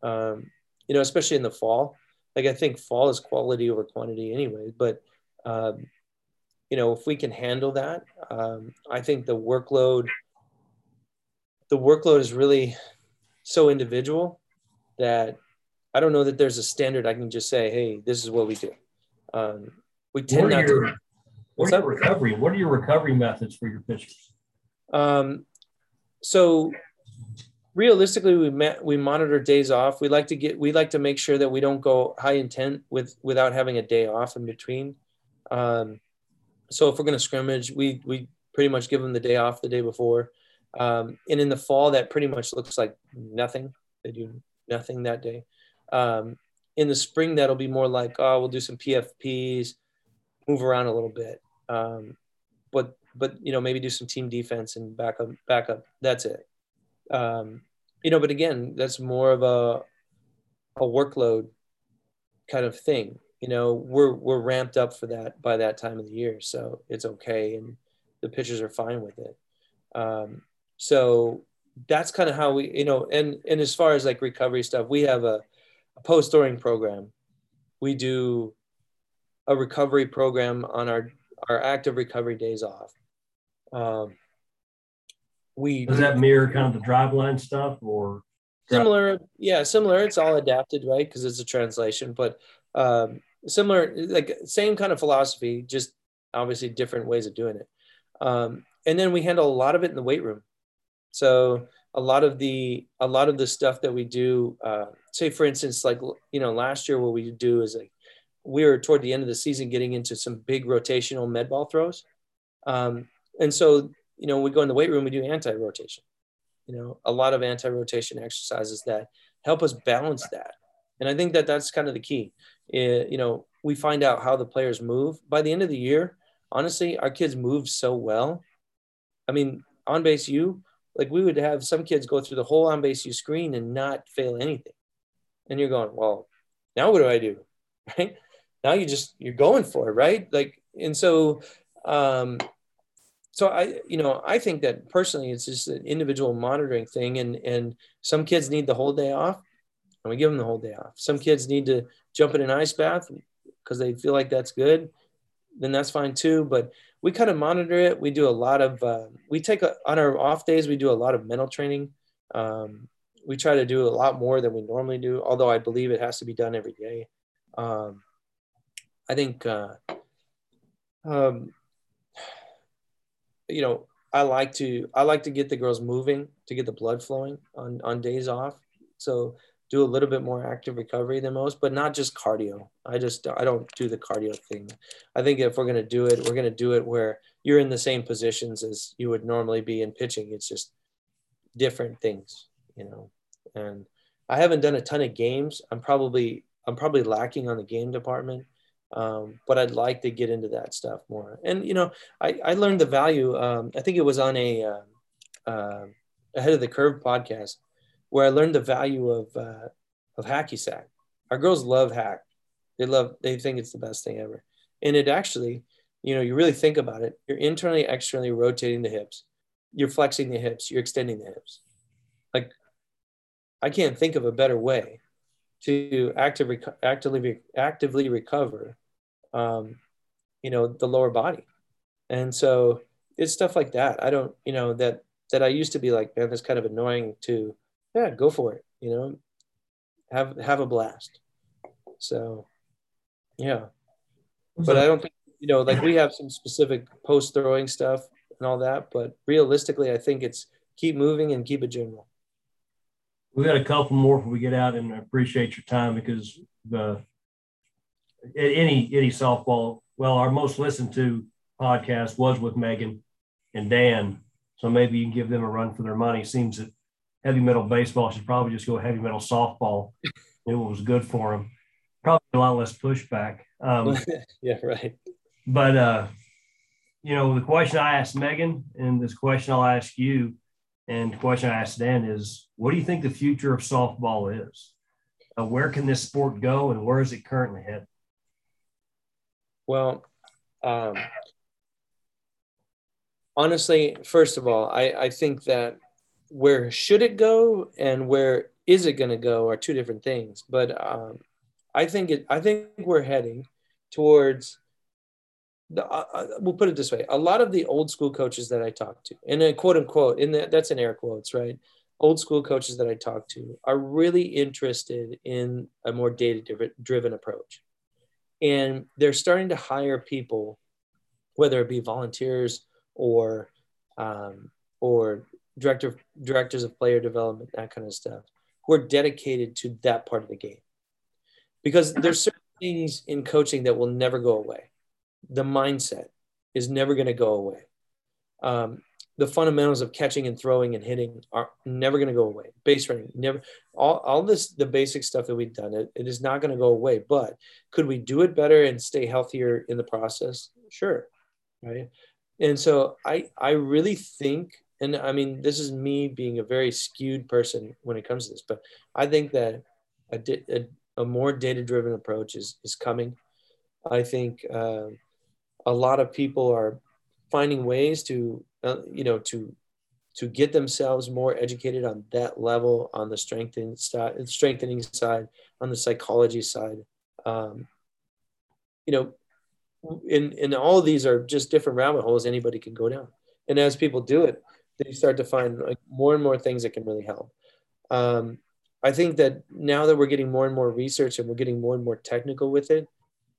B: Um, you know, especially in the fall. Like I think fall is quality over quantity anyway. But um, you know, if we can handle that, um, I think the workload, the workload is really so individual that I don't know that there's a standard I can just say, hey, this is what we do. Um, we tend not
A: your,
B: to.
A: What's that recovery? What are your recovery methods for your pitchers?
B: Um, so realistically we we monitor days off. We like to get we like to make sure that we don't go high intent with without having a day off in between. Um, so if we're going to scrimmage we we pretty much give them the day off the day before. Um, and in the fall that pretty much looks like nothing. They do nothing that day. Um, in the spring that'll be more like oh we'll do some pfps move around a little bit. Um, but but you know maybe do some team defense and back up back up that's it um, you know, but again, that's more of a a workload kind of thing. You know, we're we're ramped up for that by that time of the year, so it's okay, and the pitchers are fine with it. Um, so that's kind of how we, you know, and and as far as like recovery stuff, we have a, a post throwing program. We do a recovery program on our our active recovery days off. Um, we
A: does that mirror kind of the driveline stuff or?
B: Similar yeah similar. It's all adapted right? Because it's a translation but um, similar like same kind of philosophy just obviously different ways of doing it. Um, and then we handle a lot of it in the weight room. So a lot of the a lot of the stuff that we do uh, say for instance like you know last year what we do is like we were toward the end of the season getting into some big rotational med ball throws. Um, and so you know, we go in the weight room, we do anti-rotation, you know, a lot of anti-rotation exercises that help us balance that. And I think that that's kind of the key. It, you know, we find out how the players move by the end of the year. Honestly, our kids move so well. I mean, on base U, like we would have some kids go through the whole on base U screen and not fail anything. And you're going, well, now what do I do? Right now, you just you're going for it, right? Like, and so um, so I, you know, I think that personally, it's just an individual monitoring thing, and and some kids need the whole day off, and we give them the whole day off. Some kids need to jump in an ice bath because they feel like that's good, then that's fine too. But we kind of monitor it. We do a lot of, uh, we take a, on our off days, we do a lot of mental training. Um, we try to do a lot more than we normally do, although I believe it has to be done every day. Um, I think. Uh, um, you know, I like to I like to get the girls moving to get the blood flowing on on days off. So do a little bit more active recovery than most, but not just cardio. I just I don't do the cardio thing. I think if we're gonna do it, we're gonna do it where you're in the same positions as you would normally be in pitching. It's just different things, you know. And I haven't done a ton of games. I'm probably I'm probably lacking on the game department, um, but I'd like to get into that stuff more. And you know, I I learned the value. Um, I think it was on a uh, uh, ahead of the curve podcast where I learned the value of uh, of hacky sack. Our girls love hack. They love. They think it's the best thing ever. And it actually, you know, you really think about it. You're internally, externally rotating the hips. You're flexing the hips. You're extending the hips. Like, I can't think of a better way to active, actively actively recover, um, you know, the lower body. And so it's stuff like that. I don't, you know, that that I used to be like, man, that's kind of annoying to yeah, go for it. You know, have have a blast. So, yeah. But I don't think you know, like we have some specific post throwing stuff and all that, but realistically, I think it's keep moving and keep it general.
A: We got a couple more before we get out, and I appreciate your time because the any any softball. Well, our most listened to podcast was with Megan and Dan, so maybe you can give them a run for their money. Seems that heavy metal baseball should probably just go heavy metal softball. it was good for them. Probably a lot less pushback. Um,
B: yeah, right.
A: But uh, you know, the question I asked Megan, and this question I'll ask you, and the question I asked Dan is, what do you think the future of softball is? Uh, where can this sport go, and where is it currently headed?
B: Well, um, honestly, first of all, I, I think that where should it go and where is it going to go are two different things. But um, I think it. I think we're heading towards. The, uh, uh we'll put it this way: a lot of the old school coaches that I talk to, and a quote unquote, in that that's in air quotes, right? Old school coaches that I talk to are really interested in a more data driven approach, and they're starting to hire people, whether it be volunteers or um, or director directors of player development, that kind of stuff, who are dedicated to that part of the game. Because there's certain things in coaching that will never go away. The mindset is never going to go away. Um, the fundamentals of catching and throwing and hitting are never going to go away. Base running, never. All, all this, the basic stuff that we've done, it, it is not going to go away. But could we do it better and stay healthier in the process? Sure, right. And so I, I really think and I mean, this is me being a very skewed person when it comes to this, but I think that a, a, a more data driven approach is, is coming. I think uh, a lot of people are finding ways to, uh, you know, to to get themselves more educated on that level, on the strengthening side, strengthening side, on the psychology side. Um, you know, in in all of these are just different rabbit holes anybody can go down. And as people do it, they start to find like more and more things that can really help. Um, I think that now that we're getting more and more research and we're getting more and more technical with it,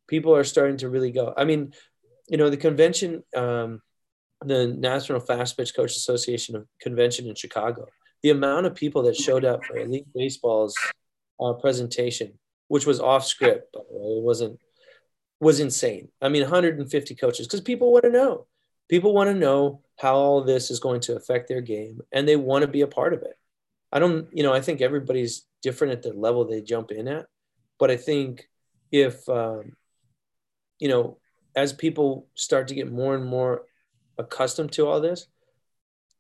B: people are starting to really go. I mean, you know, the convention, um, the National Fast Pitch Coach Association convention in Chicago, the amount of people that showed up for Elite Baseball's uh, presentation, which was off script, by the way, it wasn't, was insane. I mean, 150 coaches because people want to know. People want to know how all this is going to affect their game and they want to be a part of it. I don't, you know, I think everybody's different at the level they jump in at, but I think if, um, you know, as people start to get more and more accustomed to all this,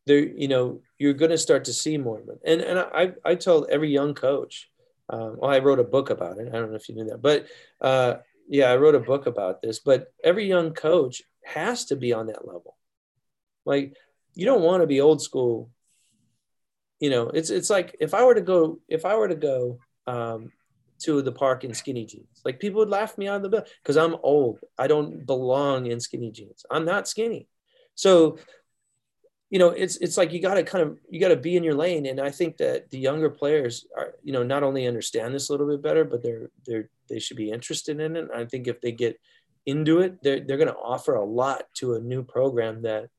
B: there, you know, you're going to start to see more of it. And and I I told every young coach, um, well, I wrote a book about it. I don't know if you knew that, but uh, yeah, I wrote a book about this. But every young coach has to be on that level. Like you don't want to be old school. You know, it's it's like if I were to go if I were to go um, to the park in skinny jeans, like people would laugh me out of the bill because I'm old. I don't belong in skinny jeans. I'm not skinny. So, you know, it's it's like you got to kind of you got to be in your lane. And I think that the younger players are, you know, not only understand this a little bit better, but they're they're they should be interested in it. I think if they get into it, they're, they're going to offer a lot to a new program that,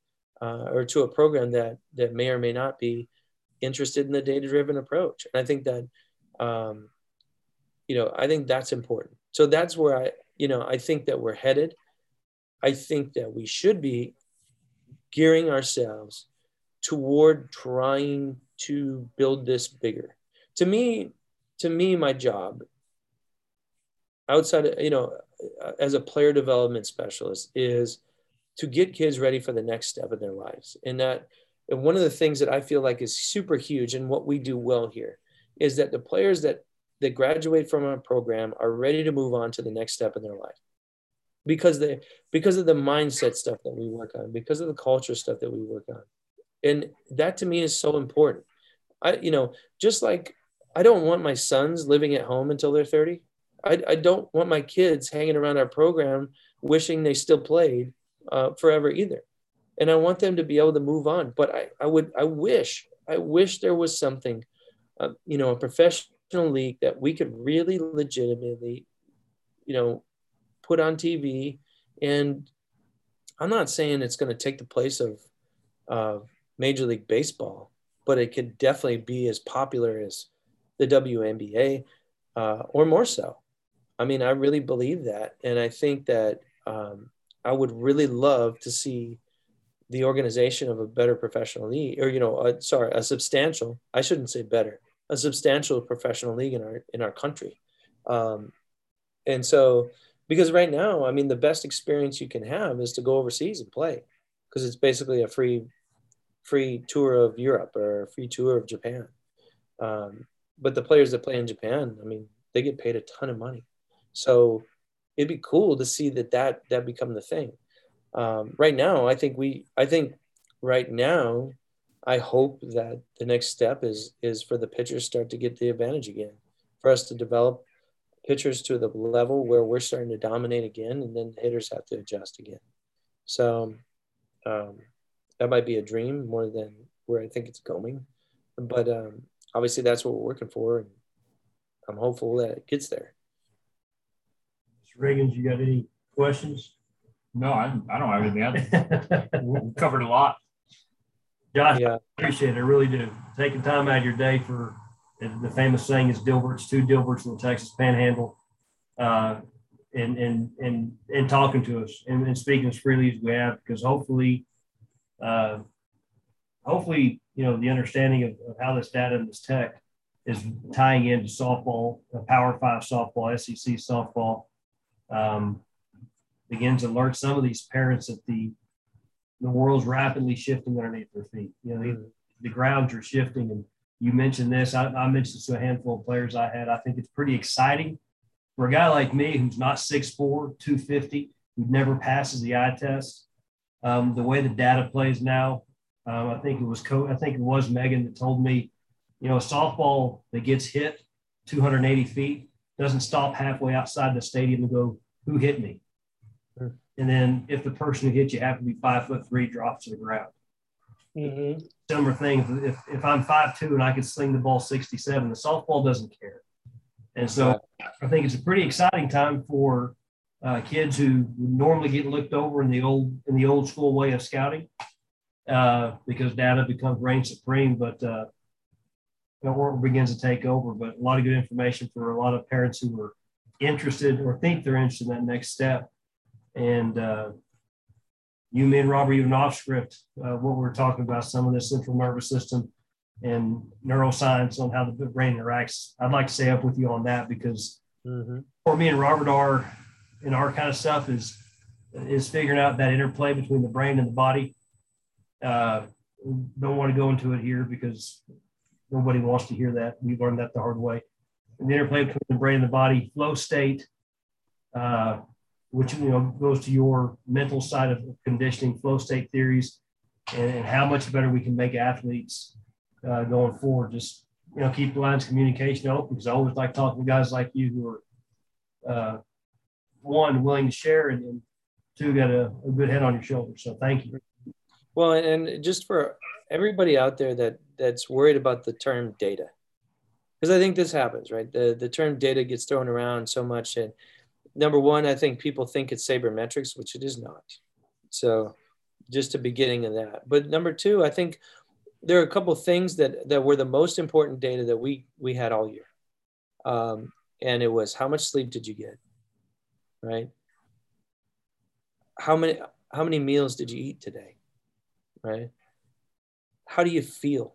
B: uh, or to a program that, that may or may not be interested in the data driven approach. And I think that um, you know, I think that's important. So that's where I, you know, I think that we're headed. I think that we should be gearing ourselves toward trying to build this bigger. To me, to me, my job outside of, you know, as a player development specialist is to get kids ready for the next step in their lives. And that and one of the things that I feel like is super huge and what we do well here is that the players that that graduate from our program are ready to move on to the next step in their life because they because of the mindset stuff that we work on because of the culture stuff that we work on. And that to me is so important. I you know just like i don't want my sons living at home until they're 30 i, I don't want my kids hanging around our program wishing they still played uh, forever either. And i want them to be able to move on but i, I would i wish i wish there was something uh, you know a professional league that we could really legitimately you know put on TV. And I'm not saying it's going to take the place of uh, Major League Baseball, but it could definitely be as popular as the WNBA uh, or more so. I mean, I really believe that. And I think that um, I would really love to see the organization of a better professional league or, you know, uh, sorry, a substantial, I shouldn't say better, a substantial professional league in our, in our country. Um, and so because right now i mean the best experience you can have is to go overseas and play because it's basically a free free tour of europe or a free tour of japan. Um, but the players that play in japan i mean they get paid a ton of money. So it'd be cool to see that that that become the thing. Um, right now i think we i think right now i hope that the next step is is for the pitchers start to get the advantage again for us to develop pitchers to the level where we're starting to dominate again, and then hitters have to adjust again. So um, that might be a dream more than where I think it's going. But um, obviously, that's what we're working for, and I'm hopeful that it gets there.
A: Mr. Riggins, you got any questions?
C: No, I, I don't have anything else. we covered a lot.
A: Josh, yeah. I appreciate it. I really do. Taking time out of your day for the famous saying is Dilbert's two Dilberts in the Texas Panhandle, uh, and and and and talking to us and, and, speaking as freely as we have, because hopefully, uh, hopefully, you know, the understanding of, of, how this data and this tech is tying into softball, Power Five softball, SEC softball, um, begins to alert some of these parents that the the world's rapidly shifting underneath their feet. You know, the, the grounds are shifting and you mentioned this. I, I mentioned this to a handful of players I had. I think it's pretty exciting for a guy like me who's not 6'4, 250, who never passes the eye test. Um, the way the data plays now, um, I think it was co- I think it was Megan that told me, you know, a softball that gets hit 280 feet doesn't stop halfway outside the stadium and go, "Who hit me?" And then if the person who hit you happened to be five foot three, drops to the ground. Mm-hmm. Similar thing. If, if I'm five two and I can sling the ball 67, the softball doesn't care. And so I think it's a pretty exciting time for uh, kids who normally get looked over in the old in the old school way of scouting uh, because data becomes reign supreme. But uh, work begins to take over. But a lot of good information for a lot of parents who are interested or think they're interested in that next step. And uh, you, me, and Robert, even off script, uh, what we are talking about, some of the central nervous system and neuroscience on how the brain interacts. I'd like to stay up with you on that because mm-hmm. for me and Robert are in our kind of stuff is is figuring out that interplay between the brain and the body. Uh, don't want to go into it here because nobody wants to hear that. We learned that the hard way. And the interplay between the brain and the body, flow state, uh, which you know goes to your mental side of conditioning, flow state theories, and, and how much better we can make athletes uh, going forward. Just you know, keep the lines of communication open because I always like talking to guys like you who are uh, one willing to share and, and two got a, a, good head on your shoulders. So thank you.
B: Well, and just for everybody out there that that's worried about the term data, because I think this happens, right? The the term data gets thrown around so much, and number one, I think people think it's sabermetrics, which it is not. So just a beginning of that. But number two, I think there are a couple things that that were the most important data that we we had all year. Um, and it was how much sleep did you get? Right? How many how many meals did you eat today? Right? How do you feel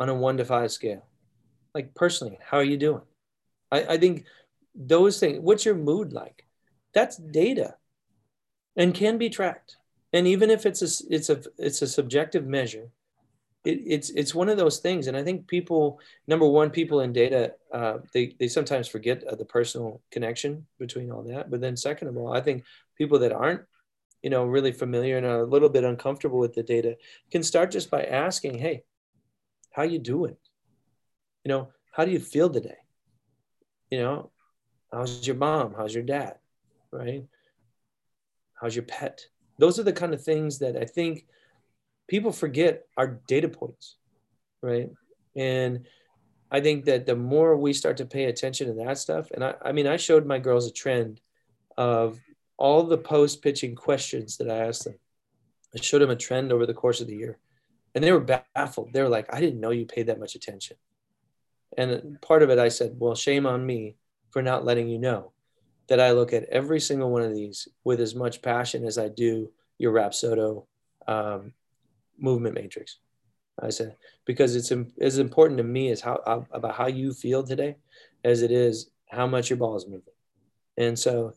B: on a one to five scale? Like personally, how are you doing? I, I think those things, what's your mood like? That's data and can be tracked. And even if it's a it's a it's a subjective measure, it, it's it's one of those things. And I think people, number one, people in data, uh, they they sometimes forget the personal connection between all that. But then second of all, I think people that aren't, you know, really familiar and are a little bit uncomfortable with the data can start just by asking, "Hey, how you doing? You know, how do you feel today? You know, how's your mom? How's your dad? Right? How's your pet? Those are the kind of things that I think people forget are data points, right? And I think that the more we start to pay attention to that stuff, and I, I mean, I showed my girls a trend of all the post pitching questions that I asked them. I showed them a trend over the course of the year, and they were baffled. They were like, I didn't know you paid that much attention. And part of it, I said, well, shame on me for not letting you know that I look at every single one of these with as much passion as I do your Rapsodo um, movement matrix. I said because it's as important to me as how about how you feel today, as it is how much your ball is moving. And so,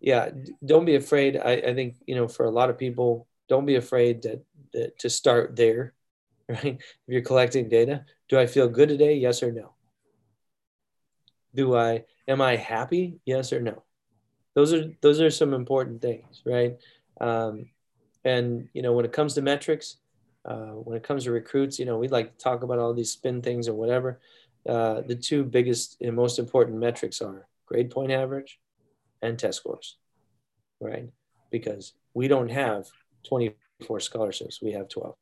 B: yeah, don't be afraid. I, I think you know for a lot of people, don't be afraid that, that to start there, right? If you're collecting data, do I feel good today? Yes or no. Do I am I happy? Yes or no those are those are some important things, right? Um, and you know, when it comes to metrics, uh, when it comes to recruits, you know, we like to talk about all these spin things or whatever. Uh, the two biggest and most important metrics are grade point average and test scores, right? Because we don't have 24 scholarships, we have 12.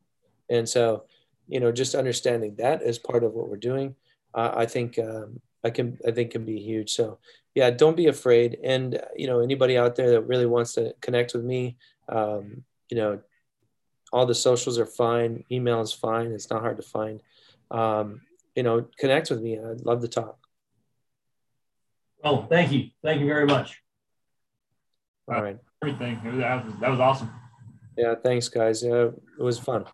B: And so, you know, just understanding that as part of what we're doing, uh, I think um, I can I think can be huge. So yeah, don't be afraid. And you know, anybody out there that really wants to connect with me, um, you know, all the socials are fine. Email is fine. It's not hard to find. Um, you know, connect with me. I'd love to talk.
A: Well, thank you. Thank you very much.
B: All right.
C: Everything. That was, that was awesome.
B: Yeah. Thanks, guys. Yeah, it was fun.